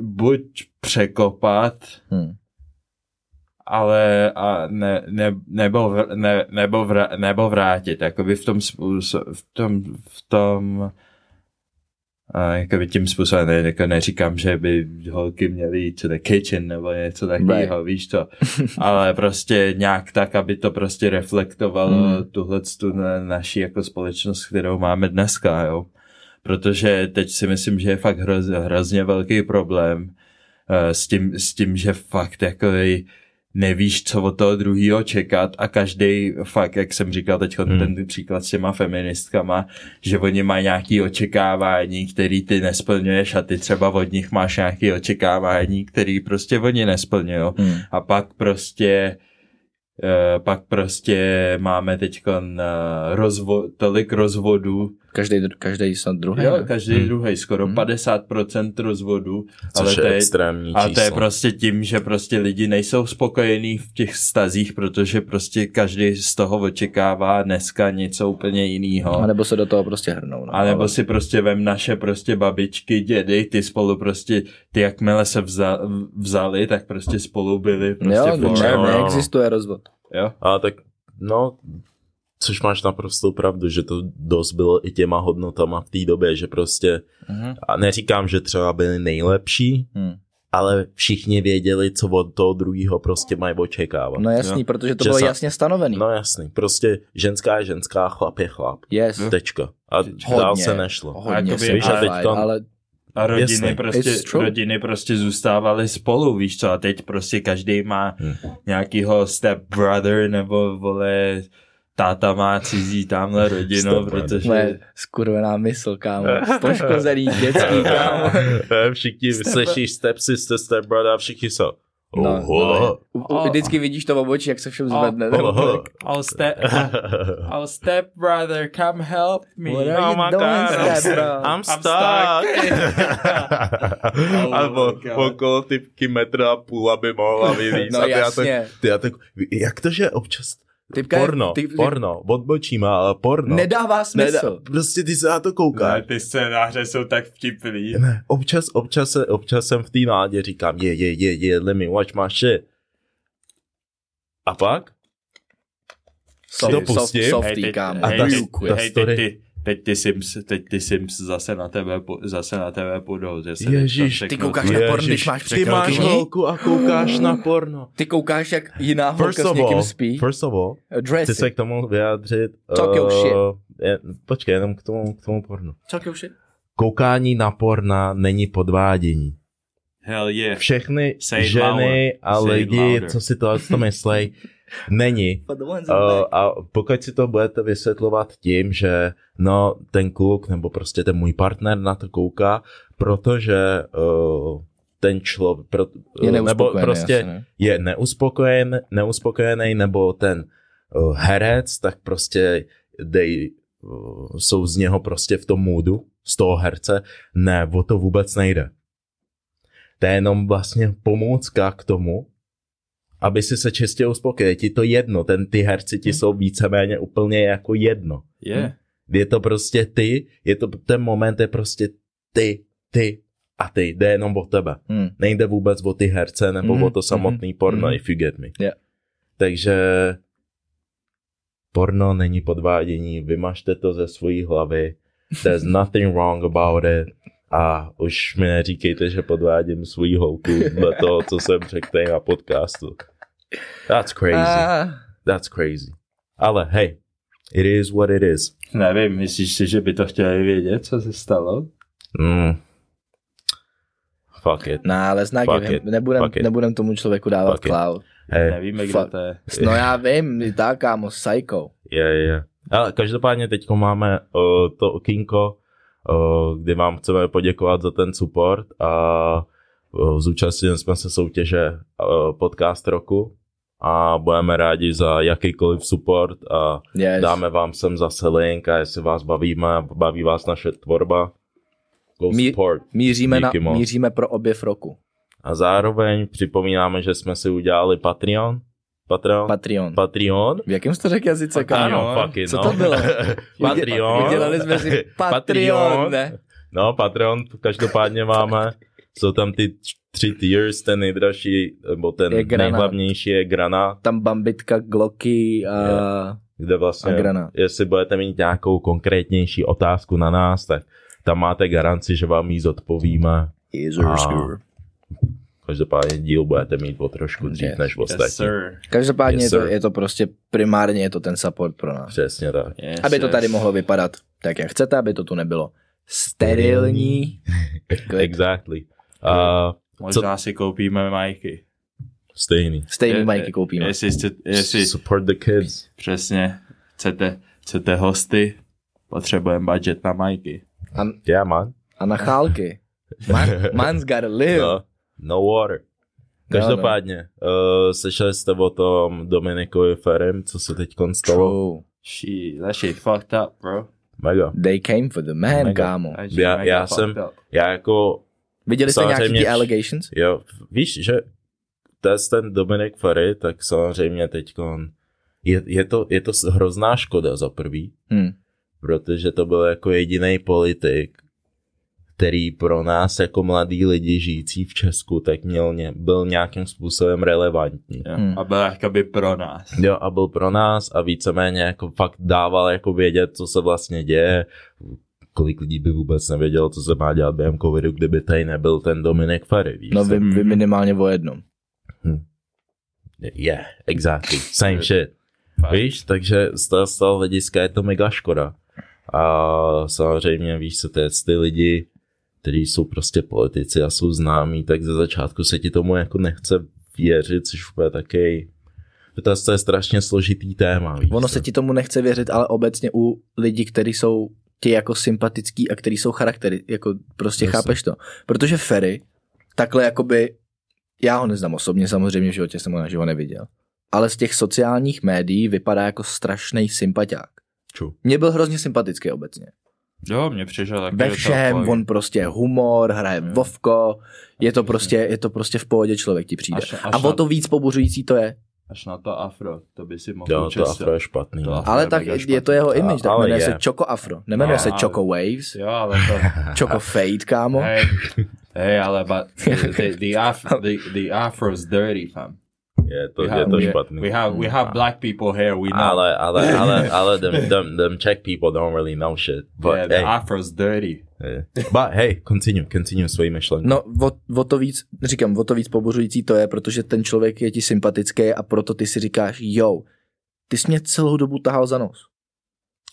buď překopat, Hm. ale a ne, ne, nebo, vr- ne, nebo, vra, nebo vrátit, jakoby v tom, v tom, v tom a jakoby tím způsobem, ne, jako neříkám, že by holky měly jít to the kitchen nebo něco takového, Right. víš to, ale prostě nějak tak, aby to prostě reflektovalo Hmm. tuhle tu na, naši jako společnost, kterou máme dneska, jo. Protože teď si myslím, že je fakt hroz, hrozně velký problém eh, s tím, s tím, že fakt jako nevíš, co od toho druhého čekat a každý fakt, jak jsem říkal teď Hmm. ten příklad s těma feministkama, že oni mají nějaké očekávání, který ty nesplňuješ a ty třeba od nich máš nějaké očekávání, který prostě oni nesplňují. Hm. A pak prostě eh, pak prostě máme teď rozvo- tolik rozvodů, Každý, každý snad druhý. jo, ne? každý Hmm. druhý, skoro 50% rozvodů, ale Což to je je, extrémní a to je prostě tím, že prostě lidi nejsou spokojení v těch stazích, protože prostě každý z toho očekává dneska něco úplně jiného. A nebo se do toho prostě hrnou. No, A nebo ale- si prostě vem naše prostě babičky, dědy, ty spolu prostě, ty jakmile se vza, vzali, tak prostě spolu byli prostě jo, ne, jo, jo. neexistuje rozvod. jo. A tak, no, což máš naprosto pravdu, že to dost bylo i těma hodnotama v té době, že prostě, Mhm. a neříkám, že třeba byli nejlepší, Hm. ale všichni věděli, co od toho druhého prostě mají očekávat. No jasný, Jo. protože to Že bylo sa- jasně stanovený. No jasný, prostě ženská je ženská, chlap je chlap. yes. Tečka. A Hodně. dál se nešlo. Hodně simplified, a teďkon- ale A rodiny Jasně. prostě, rodiny prostě zůstávaly spolu, víš co, a teď prostě každý má Hmm. nějakýho step brother, nebo vole, táta má cizí tamhle rodinu, Stepbrother. protože... moje skurvená mysl, kámo. Poškozený dětský, kámo. všichni slyšíš step sister, step brother, všichni jsou. No, Oho. no, u- vždycky vidíš to v obočí, jak se všem zvedne. Oh. I'll step, I'll step brother, come help me. What are Oh you my doing, God, step bro? I'm I'm stuck. Oh Albo okolo typky metr a půl, aby mohla vylízt. No A ty já jasně. Tak, ty já tak, jak to, že občas Typka je- porno, ty- porno, odbočíme, ale porno. Nedává smysl. prostě ty se na to koukáš. Ne, ty scénáře jsou tak vtipný. Ne, občas, občas, se, občas jsem v té nádě říkám, je, je, je, je, let me watch my shit. A pak? Soft, to soft, pustím. softý, teď, kámo. A ta- teď, ta story- teď, ty, teď, ty Sims, teď ty Sims zase na tebe, zase na tebe půjdou. Že se Ježíš, teď ty koukáš na porno, když máš ty máš překroky. holku a koukáš na porno. Ty koukáš, jak jiná First holka s of někým all, spí. first of all, Dressy. chci se k tomu vyjádřit. Talk your shit. je, počkej, jenom k tomu, k tomu pornu. Talk your shit. Koukání na porna není podvádění. Hell yeah. Všechny Say ženy a Say lidi, louder. co si to, to myslej, není. Uh, back. a pokud si to budete vysvětlovat tím, že no ten kluk nebo prostě ten můj partner na to kouká, protože uh, ten člověk pro, Je nebo prostě ne? je neuspokojen, neuspokojený, nebo ten uh, herec, tak prostě dej, uh, jsou z něho prostě v tom můdu, z toho herce, ne, o to vůbec nejde. To je jenom vlastně pomůcka k tomu, aby si se čistě uspokojil. Je ti to jedno, ten, ty herci ti Hmm. jsou víceméně úplně jako jedno. Yeah. Je to prostě ty, je to ten moment je prostě ty, ty a ty, jde jenom o tebe. Hmm. Nejde vůbec o ty herce nebo Mhm, o to samotný porno, mhm. if you get me. Yeah. Takže porno není podvádění, vymažte to ze svojí hlavy, there's nothing wrong about it a už mi neříkejte, že podvádím svůj holku dle toho, co jsem řekl na podcastu. That's crazy. Ah, That's crazy. Ale hej, it is what it is. Nevím, myslíš si, že by to chtěli vědět, co se stalo? Mm. Fuck it. no, ale znak, Fuck it. nebudem, Fuck it. nebudem tomu člověku dávat Fuck cloud. Hey, Nevíme, kdo fuck. to je. No já vím, i tak, kámo, psycho. je, je. Ale každopádně teď máme uh, to okýnko, uh, kdy vám chceme poděkovat za ten support a uh, zúčastnili jsme se soutěže uh, podcast roku a budeme rádi za jakýkoliv support a Yes. dáme vám sem zase link a jestli vás bavíme, baví vás naše tvorba, go Mí- support. Míříme, na, moc. míříme pro objev roku. A zároveň připomínáme, že jsme si udělali Patreon. Patreon? Patreon. Patreon? v jakém jsi to řekl jazyce? Ano, fucking, Co no. to bylo? Patreon. Udělali jsme si Patreon, ne? No, Patreon každopádně máme. Jsou tam ty tři tiers, ten nejdražší, nebo ten Je granát. nejhlavnější je granát, Tam bambitka, gloky a... kde vlastně, A granát. jestli budete mít nějakou konkrétnější otázku na nás, tak tam máte garanci, že vám ji zodpovíme. A- Každopádně díl budete mít o trošku dřív Yes. než Yes, ostatní. sir. Každopádně Yes, je, to, je to prostě primárně je to ten support pro nás. Přesně tak. Yes, Aby to yes. tady mohlo vypadat tak, jak chcete, aby to tu nebylo sterilní. Exactly. A Možná si koupíme majky. stejný. Stejný Je- majky koupíme. Jestli, jestli Support the kids. přesně chcete, chcete hosty, potřebujeme budget na majky. A, Yeah, man. a na chálky. Man, man's gotta live. No, no water. No, Každopádně, uh, slyšeli jste o tom Dominikovi Ferem, co se teď stalo? True. She, that shit fucked up, bro. Mega. They came for the man, Mega. kámo. Já- já jsem- up. Já jako, Viděli jste nějaký ty allegations? jo, víš, že to je ten Dominik Ferry, tak samozřejmě teď je, je, to, je to hrozná škoda za prvý, Hm. protože to byl jako jediný politik, který pro nás jako mladí lidi žijící v Česku, tak měl, ně, byl nějakým způsobem relevantní. Jo. Hmm. A byl jakoby pro nás. Jo, a byl pro nás a víceméně jako fakt dával jako vědět, co se vlastně děje, kolik lidí by vůbec nevědělo, co se má dělat během covidu, kdyby tady nebyl ten Dominik Ferry, víš No co? vy, vy minimálně o jednom. Yeah, exactly, same shit. Fakt. Víš, takže z toho, z toho hlediska je to mega škoda. A samozřejmě víš co, to je ty lidi, kteří jsou prostě politici a jsou známí, tak ze začátku se ti tomu jako nechce věřit, což úplně taky to je strašně složitý téma, víš Ono se ti tomu nechce věřit, ale obecně u lidí, kteří jsou ti jako sympatický a který jsou charaktery, jako prostě Jasně. chápeš to. Protože Ferry, takhle jakoby, já ho neznám osobně, samozřejmě v životě jsem ho naživo neviděl, ale z těch sociálních médií vypadá jako strašný sympatiák. Mně byl hrozně sympatický obecně. Jo, mě přišel taky. Ve všem, on prostě humor, hraje Jo. vovko, je to prostě, je to prostě v pohodě člověk ti přijde. Až- až A o to víc pobuřující to je. Až na to afro, to by si mohl Jo, to afro je špatný. To no. afro Ale je tak je špatný. to jeho image, tak ale jmenuje je. se Choco Afro, nemenuje No, se ale- Choco Waves, Jo, ale to... Choco Fade, kámo. Hey, hey, ale but the, the, af, the, the afro's dirty, fam. Je to, We je have, to we, špatný. we have, we have black people here, we know. Ale, ale, ale, ale them, them, them Czech people don't really know shit. But yeah, the hey, afro's dirty. hey. but hey, continue, continue svoji myšlenku. No, o, o, to víc, říkám, o to víc pobuřující to je, protože ten člověk je ti sympatický a proto ty si říkáš, jo, ty jsi mě celou dobu tahal za nos.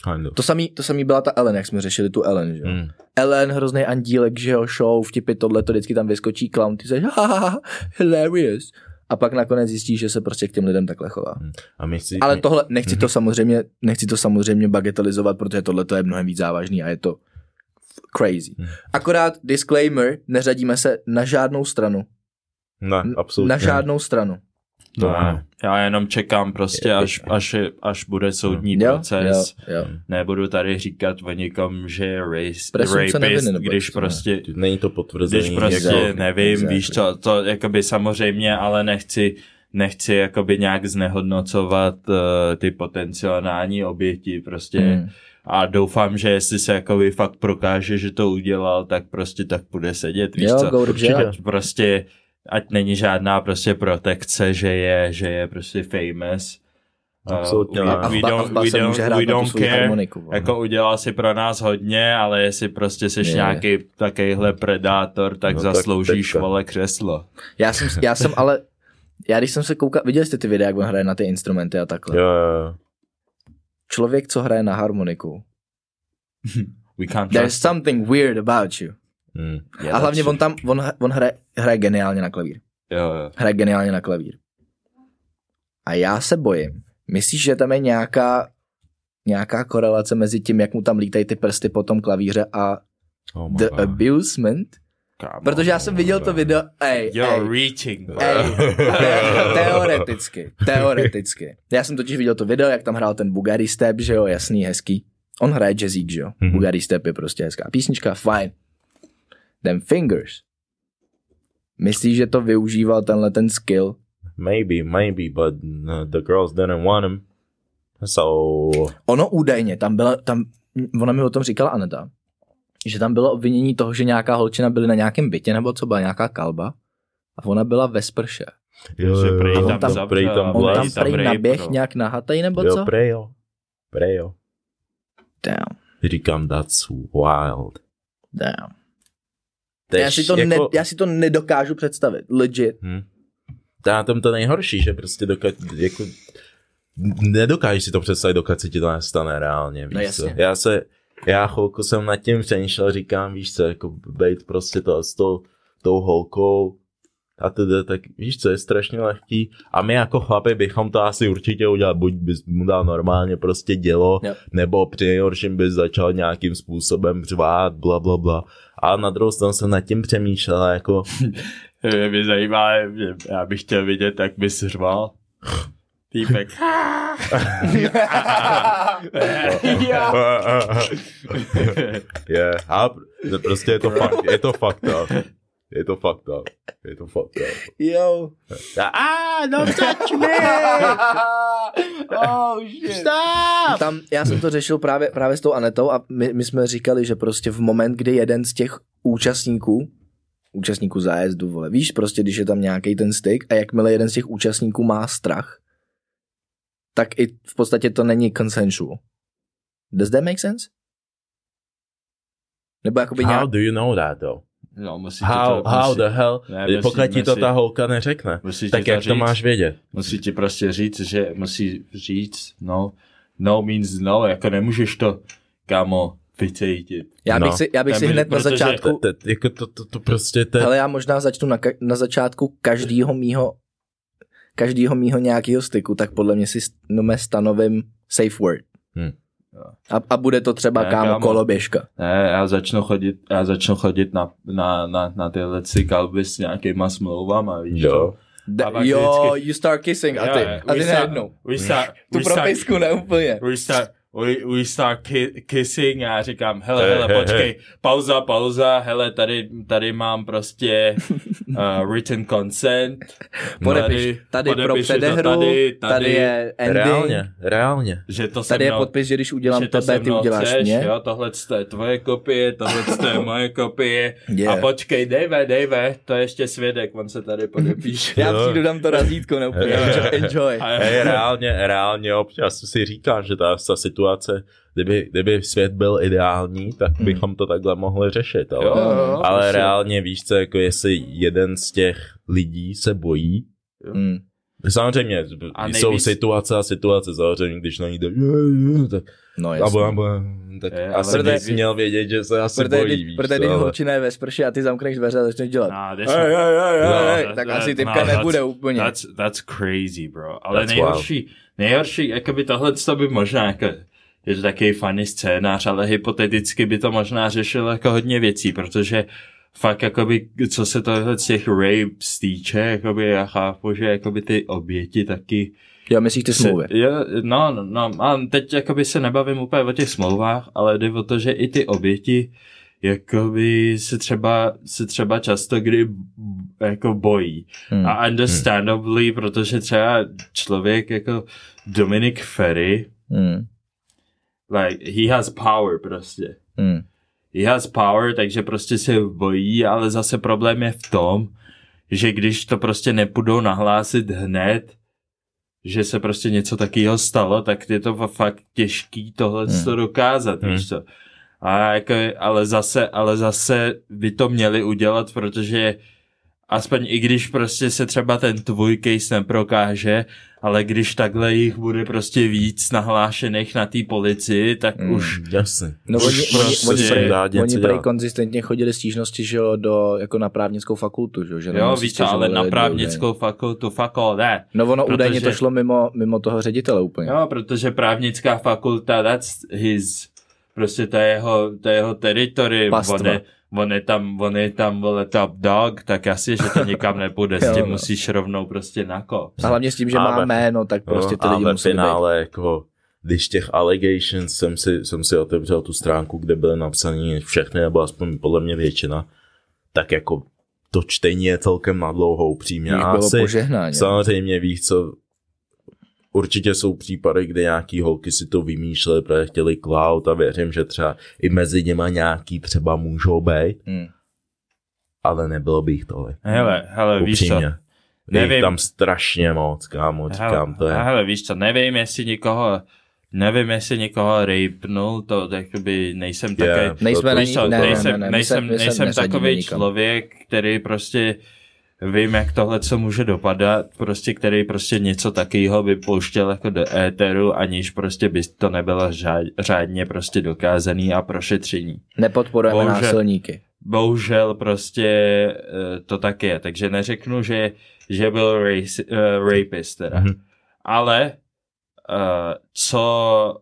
Kind of. To samý, to samý byla ta Ellen, jak jsme řešili tu Ellen, že jo. Mm. Ellen, hrozný andílek, že jo, show, vtipy, tohle, to vždycky tam vyskočí clown, ty ha, hilarious. A pak nakonec zjistíš, že se prostě k těm lidem takhle chová. A myslíš, Ale tohle, nechci Mhm. to samozřejmě, nechci to samozřejmě bagatelizovat, protože tohle to je mnohem víc závažný a je to crazy. Mhm. Akorát disclaimer, neřadíme se na žádnou stranu. ne, absolutně. Na žádnou stranu. To No, ne. já jenom čekám prostě, až, až, až bude soudní Jo, proces. jo, jo. Nebudu tady říkat o někom, že je race, Presumpce neviny, rapist, nebo když prostě Není to potvrzený. když prostě Exactly, nevím, exactly. víš co, to jakoby samozřejmě, ale nechci, nechci jakoby nějak znehodnocovat uh, ty potenciální oběti prostě Hmm. a doufám, že jestli se jako fakt prokáže, že to udělal, tak prostě tak bude sedět, víš Jo, co? Ať prostě, ať není žádná prostě protekce, že je, že je prostě famous. Absolutně Uh, A v, we ba- a don't, v we don't, může hrát we don't care. harmoniku. Jako udělal si pro nás hodně, ale jestli prostě jsi Je. nějaký takovýhle predátor, tak No tak zasloužíš teďka. vole křeslo. Já jsem, já jsem ale, já když jsem se koukal, viděli jste ty videa, jak on hraje na ty instrumenty a takhle. Jo, jo, jo. Člověk, co hraje na harmoniku, We can't there's something weird about you. Hm. Yeah, a hlavně on tam, on, on hraje, hraje geniálně na klavír. Jo, jo. Hraje geniálně na klavír. A já se bojím. Myslíš, že tam je nějaká, nějaká korelace mezi tím, jak mu tam lítají ty prsty po tom klavíře a Oh the God. abusement? Kámo. Protože já jsem viděl to video, ej, You're ej, reaching. Ej, te- teoreticky, teoreticky. Já jsem totiž viděl to video, jak tam hrál ten Bugatti Step, že jo, jasný, hezký. On hraje jazzík, že jo. Mhm. Bugatti Step je prostě hezká písnička, fajn. Them fingers. Myslíš, že to využíval tenhle ten skill? Maybe, maybe, but uh, the girls didn't want him. So, Ono údajně, tam byla, tam, ona mi o tom říkala Aneta, že tam bylo obvinění toho, že nějaká holčina byly na nějakém bytě, nebo co byla nějaká kalba, a ona byla ve sprše. jo, Že prej tam tam, zavřel. prej tam On tam tam prej rape, naběh no. nějak nahatej, nebo Jo, co? prej jo. Prej jo. Damn, Říkám, that's wild. damn. Tež Já si, to jako, ne, já si to nedokážu představit. Legit. Hm. To je na tom to nejhorší, že prostě dokud, jako, nedokážeš si to představit, dokud se ti to nestane reálně, víš No co? jasně. Já se, já chvilku jsem nad tím přemýšlel, říkám, víš co, jako být prostě to s tou, tou holkou a tedy, tak víš co, je strašně lehký a my jako chlapi bychom to asi určitě udělali, buď bys mu dal normálně prostě dělo, Jo. nebo při nejhorším bys začal nějakým způsobem řvát, bla, bla, bla. A na druhou stranu jsem nad tím přemýšlel, jako, Mě by zajímá, že já bych chtěl vidět, jak bys řval. Týpek. je, a pr- prostě je to fakt, je to fakt. Je to fakt up. Je to fakt up. Yo. Ah, don't touch me! oh shit. Stop! Tam, já jsem to řešil právě, právě s tou Anetou a my, my jsme říkali, že prostě v moment, kdy jeden z těch účastníků, účastníků zájezdu, vole, víš, prostě když je tam nějaký ten styk a jakmile jeden z těch účastníků má strach, tak i v podstatě to není consensual. Does that make sense? Nebo jakoby How nějak... do you know that though? No, musí How, to, how musí, the hell? Ne, musí- Pokud ti to musí- ta holka neřekne, musí tak to jak to říct. máš vědět? musí ti prostě říct, že musí říct, no, no means no, jako nemůžeš to, kámo, vycítit. Já bych No. si, já bych si hned na začátku... To, to, jako to, to, to prostě to, Ale já možná začnu na, na začátku každýho mýho každýho mýho nějakého styku, tak podle mě si no, stanovím safe word. Hm. A, a bude to třeba Ne, kámo kámo. koloběžka. Ne, já začnu chodit, já začnu chodit na, na, na, na tyhle si kalby s nějakýma smlouvama, víš Jo. A jo, vždycky- you start kissing a ty, Jo, a ty start- najednou. Start, Tu propisku ne úplně. we start, we, we start ki- kissing a já říkám, hele, Hey, hele, hey, počkej, hey. pauza, pauza, hele, tady, tady mám prostě uh, written consent. Podepiš, tady pro podepíšu to předehru, tady, tady, tady je ending, Reálně, reálně. že to se tady je mnou- podpis, že když udělám že to tebe, ty uděláš chceš, mě. Jo, tohle je tvoje kopie, tohle je moje kopie. Yeah. A počkej, Dave, Dave, to je ještě svědek, on se tady podepíše. Já Jo. přijdu, dám to razítko, ne úplně. Enjoy- Enjoy. Hej, reálně, reálně občas si říkám, že ta, ta situace, kdyby, kdyby svět byl ideální, tak Hmm. bychom to takhle mohli řešit. Ale, Jo, jo, ale prostě. reálně víš co, jako jestli jeden z těch lidí se bojí, Mm. Samozřejmě, A jsou nejvíc- situace a situace, samozřejmě, když na ní jde, tak, No a jasně. bude, bude, tak Je, asi ale bys měl vědět, že se asi Protože bojí, protože když holčina je ve sprše a ty zamkneš dveře a začneš dělat. That's, Ej, ej, ej, No, ej, that- tak that- asi no, typka that's- nebude úplně. That's, that's crazy, bro. Ale That's nejhorší, nejhorší, jakoby tohle to by možná jako, je to takový funny scénář, ale hypoteticky by to možná řešilo jako hodně věcí, protože fakt jakoby, co se tohle z těch rape týče, jakoby já chápu, že jakoby ty oběti taky Jo, myslíš ty smlouvy? se, jo, no, no, no, a teď jakoby se nebavím úplně o těch smlouvách, ale jde o to, že i ty oběti jakoby se třeba, se třeba často kdy jako bojí. Hmm. A understandably, protože třeba člověk jako Dominic Ferry, Hmm. Like, he has power prostě. Hmm. He has power, takže prostě se bojí, ale zase problém je v tom, že když to prostě nepůjdou nahlásit hned, že se prostě něco takového stalo, tak je to fakt těžký tohle Hmm. to dokázat, Hmm. víš co. A jako, ale zase, ale zase by to měli udělat, protože aspoň i když prostě se třeba ten tvůj case neprokáže, ale když takhle jich bude prostě víc nahlášených na té policii, tak Hmm. už Jasně. No Už oni, oni, prostě oni, prej, něco oni prej konzistentně chodili stížnosti, že jo, do, jako na právnickou fakultu, že jo. Že jo, co, ale na právnickou fakultu, fuck all that. údajně. No ono protože- údajně to šlo mimo, mimo toho ředitele úplně. Jo, protože právnická fakulta, that's his, prostě to je jeho, to je jeho teritorium, Pastva. on je, on je tam, on je tam, vole, top dog, tak asi, že to nikam nepůjde, s tím no. musíš rovnou prostě na ko. A hlavně s tím, že A má jméno, tak prostě ty a lidi musí být. finále, jako, když těch allegations jsem si, jsem si otevřel tu stránku, kde byly napsané všechny, nebo aspoň podle mě většina, tak jako to čtení je celkem na dlouhou přímě. Bylo asi, požehnání. samozřejmě víš co, určitě jsou případy, kde nějaký holky si to vymýšleli, protože chtěli cloud a věřím, že třeba i mezi něma nějaký třeba můžou být, Hmm. ale nebylo by jich tolik. Hele, hele, víš co, Nevím. tam strašně moc, kámo, říkám, to je. hele, víš co, nevím, jestli někoho, nevím, jestli někoho rapnul, to jakoby nejsem takový, Nejsme to- ne, ne, nejsem, ne, ne, my nejsem, nejsem neřadíme takový nikam. člověk, který prostě vím, jak tohle co může dopadat, prostě který prostě něco takového by pouštěl jako do éteru, aniž prostě by to nebylo řád, řádně prostě dokázaný a prošetření. Nepodporujeme Bohužel. násilníky. Bohužel prostě eh, to tak je, takže neřeknu, že, že byl race, uh, rapist teda. Mhm. Ale uh, co,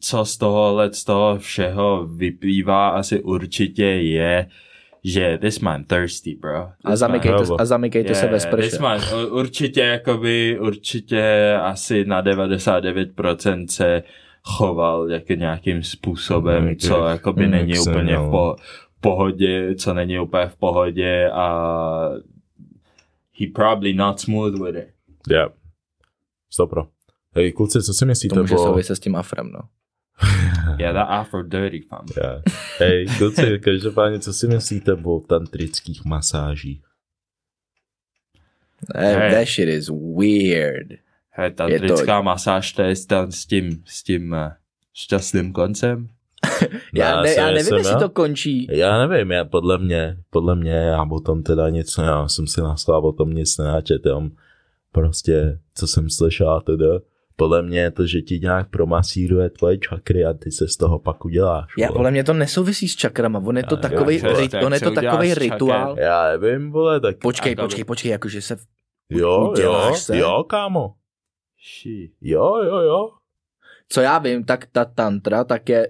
co z tohohle, z toho všeho vyplývá asi určitě je, že this man thirsty, bro. A This zamykejte, Bravo. a zamykejte se ve this sprše. man, u- určitě jakoby, určitě asi na 99% se choval jako nějakým způsobem, Mhm, co jakoby mhm, není úplně v měl. po, pohodě, co není úplně v pohodě a he probably not smooth with it. Yeah. Stopro. Hej, kluci, co si myslíte To může o... souviset s tím afrem, no. Yeah, that afro dirty, fam. Yeah. Hej, kluci, každopádně, co si myslíte o tantrických masážích? That, Hey. that shit is weird. Hej, tantrická masáž, to je tam s tím, s tím uh, šťastným koncem. Já, ne, já nevím, jestli jo. to končí. Já nevím, já, podle mě, podle mě, já o tom teda nic, já jsem si naslal o tom nic nenačet, jenom prostě, co jsem slyšel teda, podle mě je to, že ti nějak promasíruje tvoje čakry a ty se z toho pak uděláš. Já, vole. podle mě to nesouvisí s čakrama, on je to Já takový, rit, jak on je to takový rituál. Já nevím, vole, tak Počkej, Jakoby- počkej, počkej, jakože se... jo, jo, se? jo, kámo, She. jo, jo, jo. Co já vím, tak ta tantra, tak je...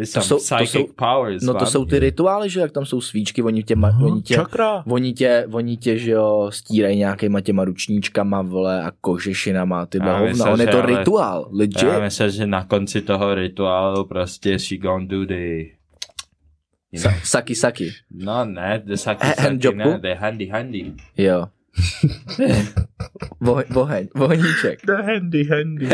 To some jsou- to psychic jsou- powers, No to jsou ty rituály, že jak tam jsou svíčky, oni tě, Aha, oni tě, Čakra. oni tě, oni tě, že jo, stírají nějakýma těma ručníčkama, vole, a kožešinama, Já hovna. myslel, On je to ale- rituál, legit. Já myslím, že na konci toho rituálu prostě she gonna do the... Sa- Saki, saki. no ne, the saki saki, ne, the handy handy. Jo. Vo, voheň, vohníček. The handy, handy.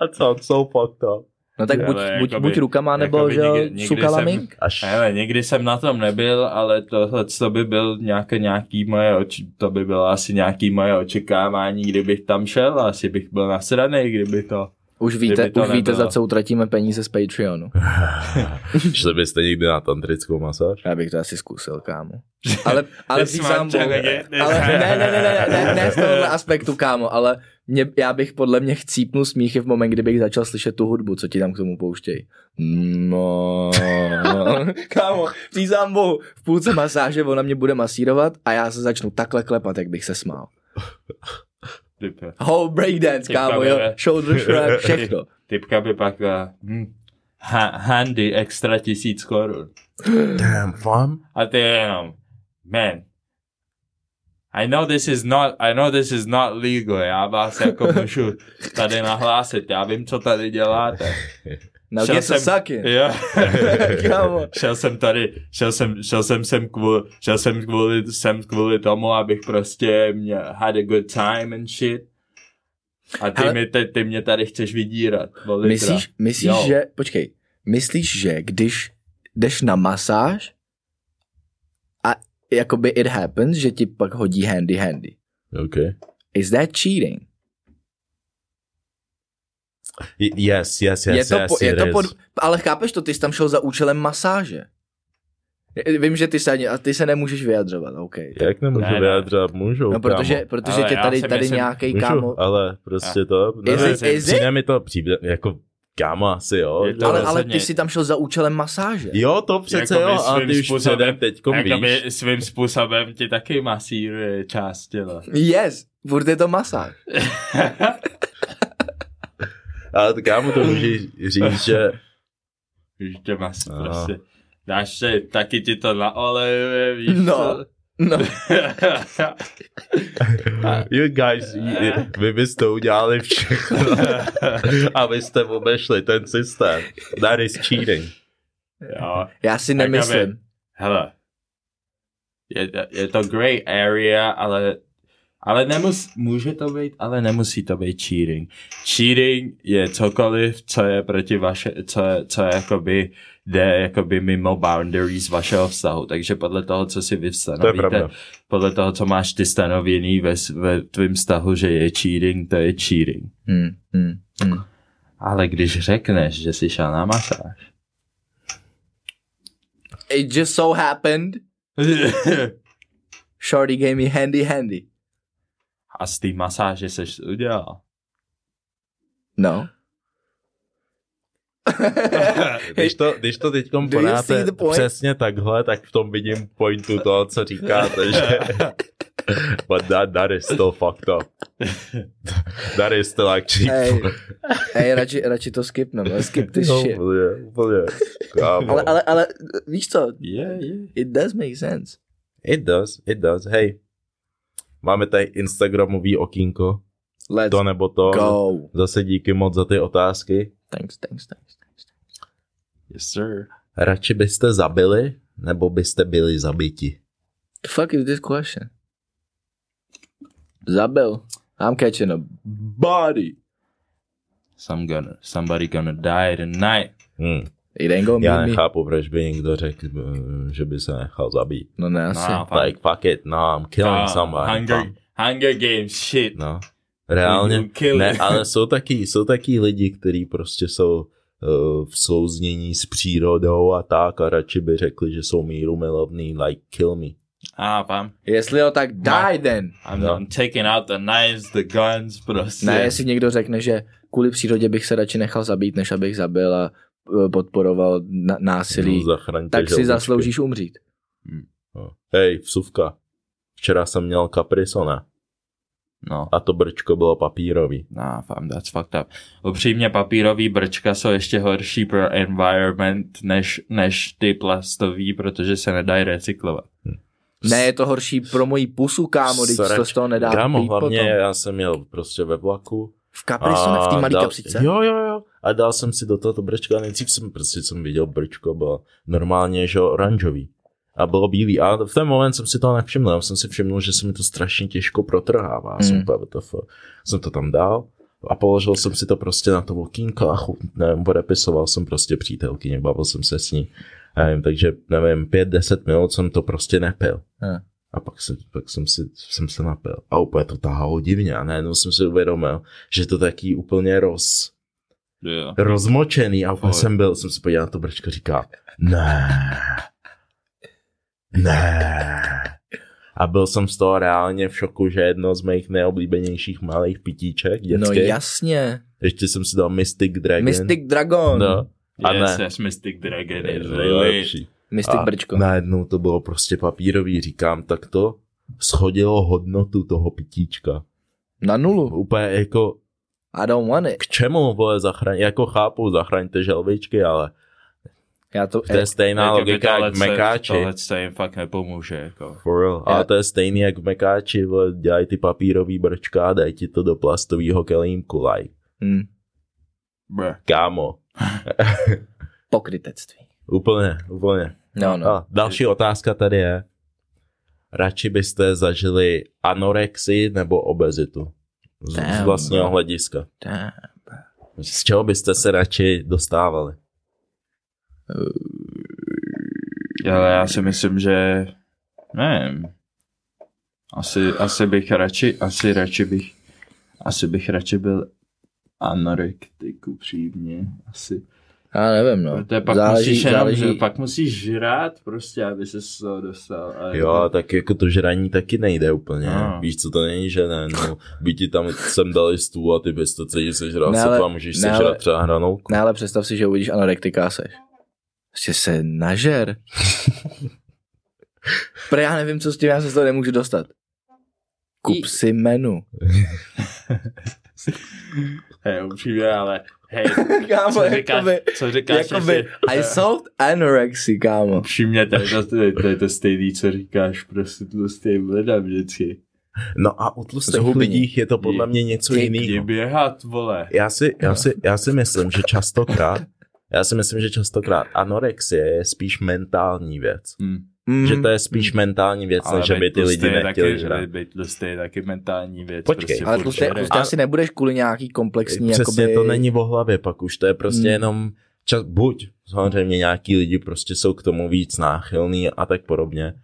That sounds so fucked up. No tak Ale buď, buď, jakoby- buď rukama, nebo že někdy- někdy sukala jsem- mink. Až Hele, nikdy jsem na tom nebyl, ale tohle to by byl nějaké, nějaký moje, oči, to by bylo asi nějaký moje očekávání, kdybych tam šel, asi bych byl nasranej, kdyby to... Už víte, už víte, nebylo. za co utratíme peníze z Patreonu. Šli byste někdy na tantrickou masáž? Já bych to asi zkusil, kámo. Ale, ale sám get this ale ne, ne, ne, ne, ne, ne, z tohohle aspektu, kámo, ale mě, já bych podle mě chcípnul smíchy v moment, kdybych začal slyšet tu hudbu, co ti tam k tomu pouštějí. No, kámo, přísám bohu, v půlce masáže ona mě bude masírovat a já se začnu takhle klepat, jak bych se smál. Typ, Whole breakdance, kámo, jo, shoulder shrug, všechno. typka by pak uh, hm, ha, handy extra tisíc korun. Damn, fam. A ty jenom, man, I know this is not, I know this is not legal, já vás jako můžu tady nahlásit, já vím, co tady děláte. Now Šel get jsem- sucking. Jo. Kámo. šel jsem tady, šel jsem, šel jsem sem kvůli, šel jsem kvůli, sem kvůli tomu, abych prostě mě had a good time and shit. A ty, Hele- mi, ty, ty mě tady chceš vydírat. o litra. Myslíš, myslíš Jo. že, počkej, myslíš, že když jdeš na masáž a jakoby it happens, že ti pak hodí handy handy. OK. Is that cheating? Yes, yes, yes, je to, yes, po, je to is. pod, ale chápeš to, ty jsi tam šel za účelem masáže. Vím, že ty se, ani- a ty se nemůžeš vyjadřovat, OK. Jak nemůžu Ne, ne. vyjadřovat? Můžu, No, protože, kámo. protože Ale tě tady, tady myslím- nějaký Můžu, kámo... ale prostě to... Is ne, it- is it? mi to, přijde, jako kámo asi jo. To Ale, ale ty jsi tam šel za účelem masáže. Jo, to přece Jakoby jo, a ty už způsobem- předem teďkom Jakoby víš. svým způsobem ti taky masíruje část těla. Yes, furt je to masáž. Ale to kámo to můžeš říct, že Víš, že masí Aha. prostě. Dáš se, taky ti to naolejuje, víš No. co? No, you guys, vy byste udělali všechno, abyste obešli ten systém. That is cheating. jo. já si nemyslím. Hele, je, je to grey area, ale, ale nemus, může to být, ale nemusí to být cheating. Cheating je cokoliv, co je proti vaše, co je, co je jakoby, jde jakoby mimo boundaries vašeho vztahu. Takže podle toho, co si vy To stanovíte, pravda. podle toho, co máš ty stanověný ve, ve tvém vztahu, že je cheating, to je cheating. Hmm, hmm, hmm. Ale když řekneš, že jsi šel na masáž, It just so happened, Shorty gave me handy handy. A z té masáže seš udělal. No. Když to, když to teď podáte přesně takhle, tak v tom vidím pointu toho, co říkáte, že but that, that is still fucked up. that is still actually Hej, hej, radši, radši to skipneme. Skip this no, shit. úplně, úplně. Ale, ale, ale víš co? Yeah, yeah. It does make sense. It does, it does. Hej, máme tady Instagramový okýnko, Let's to nebo to. go. Zase díky moc za ty otázky. Thanks, thanks, thanks. thanks. Yes, sir. Radši byste zabili, nebo byste byli zabiti? The fuck is this question? Zabil. I'm catching a body. Some gonna, somebody gonna die tonight. Hmm. Ain't gonna Já nechápu, proč by někdo řekl, eh, že by se nechal zabít. No ne, asi. No, Like, fuck it, no, I'm killing Ah, somebody. Hunger, fuck. Hunger Games shit. No, reálně, ne, ale jsou taky, jsou taky lidi, kteří prostě jsou uh, v souznění s přírodou a tak a radši by řekli, že jsou míru milovný, like kill me. A fam. Jestli jo, tak die then. I'm, No. I'm taking out the knives, the guns, prostě. Ne, jestli někdo řekne, že kvůli přírodě bych se radši nechal zabít, než abych zabil a eh, podporoval na- násilí, No, tak si žaludečky. zasloužíš umřít. No. Hej, vsuvka. Včera jsem měl kaprisona No. a to brčko bylo papírový. No, fam, that's fucked up. Upřímně papírový brčka jsou ještě horší pro environment než, než ty plastový, protože se nedají recyklovat. Ne, je to horší pro moji pusu, kámo, když to z toho nedá Kámo, hlavně potom. já jsem jel prostě ve vlaku. V kaprisone, v té malé dal, kapsice? Jo, jo, jo. A dal jsem si do tohoto brčka, nejdřív jsem prostě jsem viděl brčko, bylo normálně, že oranžový. A bylo bílý. A v ten moment jsem si toho nevšiml. Já jsem si všiml, že se mi to strašně těžko protrhává. Hmm. Jsem, WTF. jsem to tam dal a položil jsem si to prostě na to okýnko a nevím, podepisoval jsem prostě přítelkyně, bavil jsem se s ní. Nevím, takže nevím, pět, deset minut jsem to prostě nepil. Hm. A pak, se, pak jsem, si, jsem se napil. A úplně to tahalo divně. A najednou jsem si uvědomil, že to taky úplně roz, Yeah. rozmočený. A úplně Fakt. jsem byl, jsem se podíval na to brčko říká, ne, ne. A byl jsem z toho reálně v šoku, že jedno z mých nejoblíbenějších malých pitíček No dětských. jasně. Ještě jsem si dal Mystic Dragon. Mystic Dragon. No. A yes, ne. yes, Mystic Dragon Je nejlepší. Mystic A brčko. najednou to bylo prostě papírový, říkám, tak to schodilo hodnotu toho pitíčka. Na nulu. Úplně jako, I don't want it. k čemu, vole, zachraň, jako chápu, zachraňte želvičky, ale Já to, to je stejná Jakoby logika jak v Mekáči. Tohle se jim fakt nepomůže, jako. For real. Já- Ale to je stejný jak v Mekáči, vole, dělají ty papírový brčka a dají ti to do plastového kelímku, like. hm, Bruh. Kámo, pokrytectví. úplně, úplně. No, no. A další otázka tady je, radši byste zažili anorexii nebo obezitu? Z, z vlastního hlediska. Damn. Z čeho byste se radši dostávali? Ale já si myslím, že nevím. Asi, asi bych radši, asi radši bych, asi bych radši byl anorektik upřímně. Asi. Já nevím, no. Protože pak záleží, musíš jenom, záleží, že pak musíš žrát prostě, aby se z toho dostal. A Jo, tak jako to žraní taky nejde úplně. No. Víš, co to není, že ne, no. By ti tam sem dali stůl a ty bys to celý sežral, ale- se tam můžeš ne, ale- sežrat třeba hranolku. Ne, ale představ si, že uvidíš anorektika a seš. Prostě se nažer. Pro já nevím, co s tím, já se z toho nemůžu dostat. Kup si menu. Hej, upřímně, ale hej, Kámo, co říkáš, jakoby, co říkáš, jakoby, jestli- I solved anorexii, kámo. Upřímně, to je to, to, je- to, je to stejný, co říkáš prostě tlustým lidem vždycky. No a u tlustých lidích je to podle mě něco jiného. běhat, vole. Já si, já, si, já si myslím, že častokrát, já si myslím, že častokrát anorexie je spíš mentální věc. Hm. Mm, Že to je spíš mentální věc, než aby být ty lidi tlustý je nechtěli taky. Být tlustý je taky mentální věc. Počkej, prostě ale žereš. tlustě asi nebudeš kvůli nějaký komplexní, Přesně jakoby... to není v hlavě, pak už to je prostě Hmm. jenom čas, buď samozřejmě nějaký lidi prostě jsou k tomu víc náchylný a tak podobně.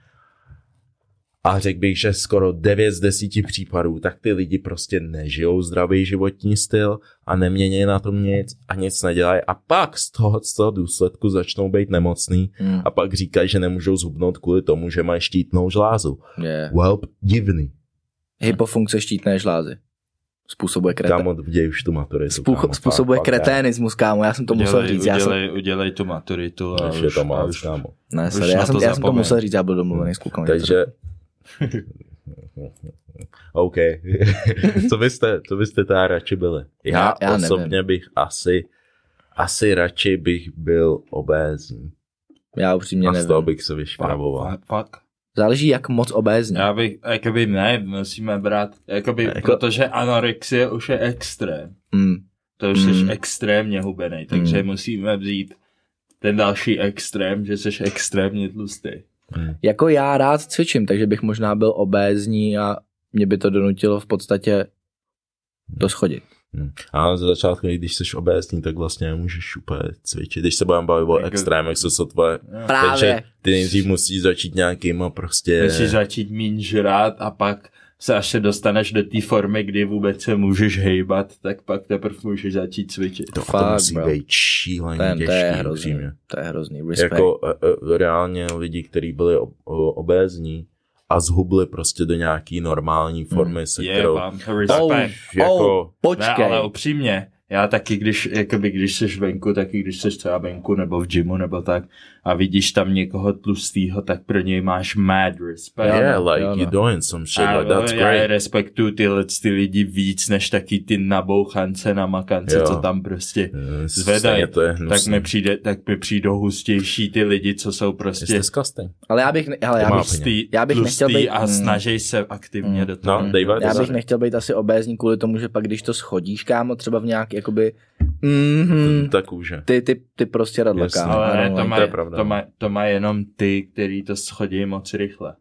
A řekl bych, že skoro 9 z 10 případů, tak ty lidi prostě nežijou zdravý životní styl a nemění na tom nic a nic nedělají a pak z toho, z toho důsledku začnou být nemocný Mm, a pak říkají, že nemůžou zhubnout kvůli tomu, že mají štítnou žlázu. yeah. Well, divný. Hypofunkce štítné žlázy. Způsobuje kretén. Kámo, už tu maturitu. Spůcho- kámo, způsobuje fakt, kreténismus, kámo, já jsem to musel udělej, říct. Já jsem, udělej, udělej tu maturitu a Už je to moc, už, kámo. ne, už sorry, já, jsem, to já jsem to musel říct, já byl domluvený s klukama. Takže... OK. co, byste, co byste teda radši byli? Já, Já- já osobně bych asi, asi radši bych byl obézní. Já upřímně A z toho nevím. bych se vyšpravoval. Fuck, fuck. Záleží, jak moc obézní. Já bych, jakoby ne, musíme brát, jakoby, Jako- protože anorexie už je extrém. Mm. To už jsi Mm. extrémně hubený, takže Mm. musíme vzít ten další extrém, že jsi extrémně tlustý. Jako já rád cvičím, takže bych možná byl obézní a mě by to donutilo v podstatě to schodit. Hmm. A za začátku, když jsi obézní, tak vlastně nemůžeš úplně cvičit. Když se budeme bavit o Jako- extrémech, co jsou tvoje. Právě. Takže ty nejdřív musíš začít nějakýma prostě... Musíš začít míň žrát a pak se až se dostaneš do té formy, kdy vůbec se můžeš hejbat, tak pak teprve můžeš začít cvičit. to, a to Fakt, musí bro. být šíleně Ten, to těžký, je hrozný. upřímně. To je hrozný. Respekt. Jako e, e, reálně lidi, kteří byli ob, obézní a zhubli prostě do nějaký normální formy, se Je, kterou... vám oh, respekt. jako- oh, počkej. Ne, ale upřímně, já taky, když, jakoby, když jsi venku, taky když jsi třeba venku nebo v gymu nebo tak a vidíš tam někoho tlustýho, tak pro něj máš mad respect. Yeah, no, like you're no. doing some shit, A like that's já great. respektuju tyhle ty lidi víc, než taky ty nabouchance na makance, Jo. co tam prostě Eh, zvedají. to je tak mi přijde, tak mi přijdou hustější ty lidi, co jsou prostě. Ale já bych, ne, hele, já bych, tlustý, já bych nechtěl tlustý být- a mm. snaží se aktivně Mm. do toho. No, David, já bych nechtěl být asi obézní kvůli tomu, že pak když to schodíš, kámo, třeba v nějak, jakoby, mm, Ta kůže. ty, ty, ty prostě radla, kámo. Ale to to je pravda. To, má, to má jenom ty, který to schodí moc rychle.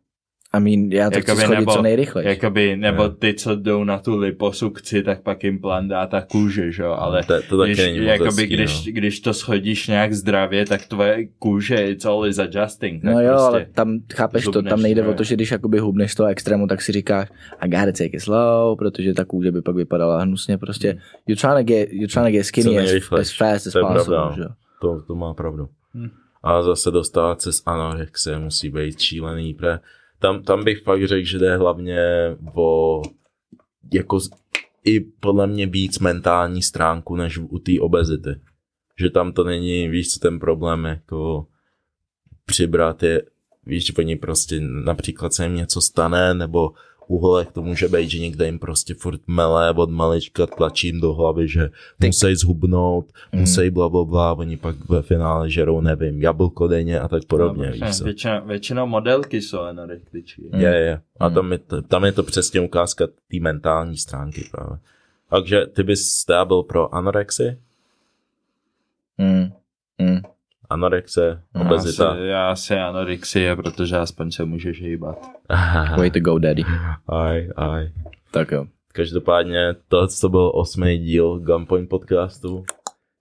I mean, já to chci Jakoby schodit nebo- co nejrychleji. Jakoby, nebo Jo. ty, co jdou na tu liposukci, tak pak jim plán dá ta kůže, že jo, ale to, to taky když, není moc jakoby, hezký, když, no. když to schodíš nějak zdravě, tak tvoje kůže, it's always adjusting. Tak No jo, prostě, ale tam, chápeš to, tam nejde no. o to, že když jakoby hubneš toho extrému, tak si říkáš, I gotta take it slow, protože ta kůže by pak vypadala hnusně, prostě, Hmm. you're trying to get, you're trying to get skinny as, as fast as je possible, že jo. To, to má pravdu. Hm. A zase dostávat se z anorexie musí být šílený. Pre... Tam, tam bych fakt řekl, že jde hlavně o jako i podle mě víc mentální stránku, než u té obezity. Že tam to není, víš, co ten problém jako přibrat je, víš, oni prostě například se jim něco stane, nebo u holek to může být, že někde jim prostě furt mele od malička tlačí jim do hlavy, že Ty- musí zhubnout, Mm. musí bla, bla, bla, oni pak ve finále žerou, nevím, jablko denně a tak podobně, no, víš většina, většinou modelky jsou anorektičky. Mm. Je, je. A Mm. tam je, to, tam je to přesně ukázka té mentální stránky právě. Takže ty bys teda byl pro anorexii? Mm. Mm. Anorexie, Já obezita. si, já si anorexie, protože aspoň se můžeš hýbat. Way to go, daddy. Aj, aj. Tak jo. Každopádně tohle to byl osmý díl Gunpoint podcastu.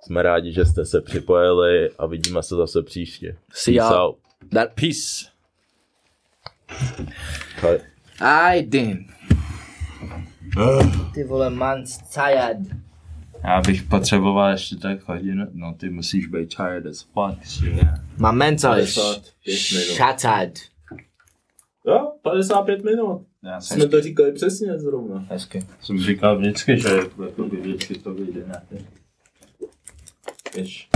Jsme rádi, že jste se připojili a vidíme se zase příště. See ya. Peace out. That Peace. Cut. I did. Ty vole, man's tired. Já bych potřeboval ještě tak hodinu. No, ty musíš být tired as fuck. že? 55 minut. shattered. Jo, 55 minut. Já jsem, Jsme to říkali přesně zrovna. Hezky. jsem říkal vždycky, že jako by vždycky to vyjde na ty. Víš.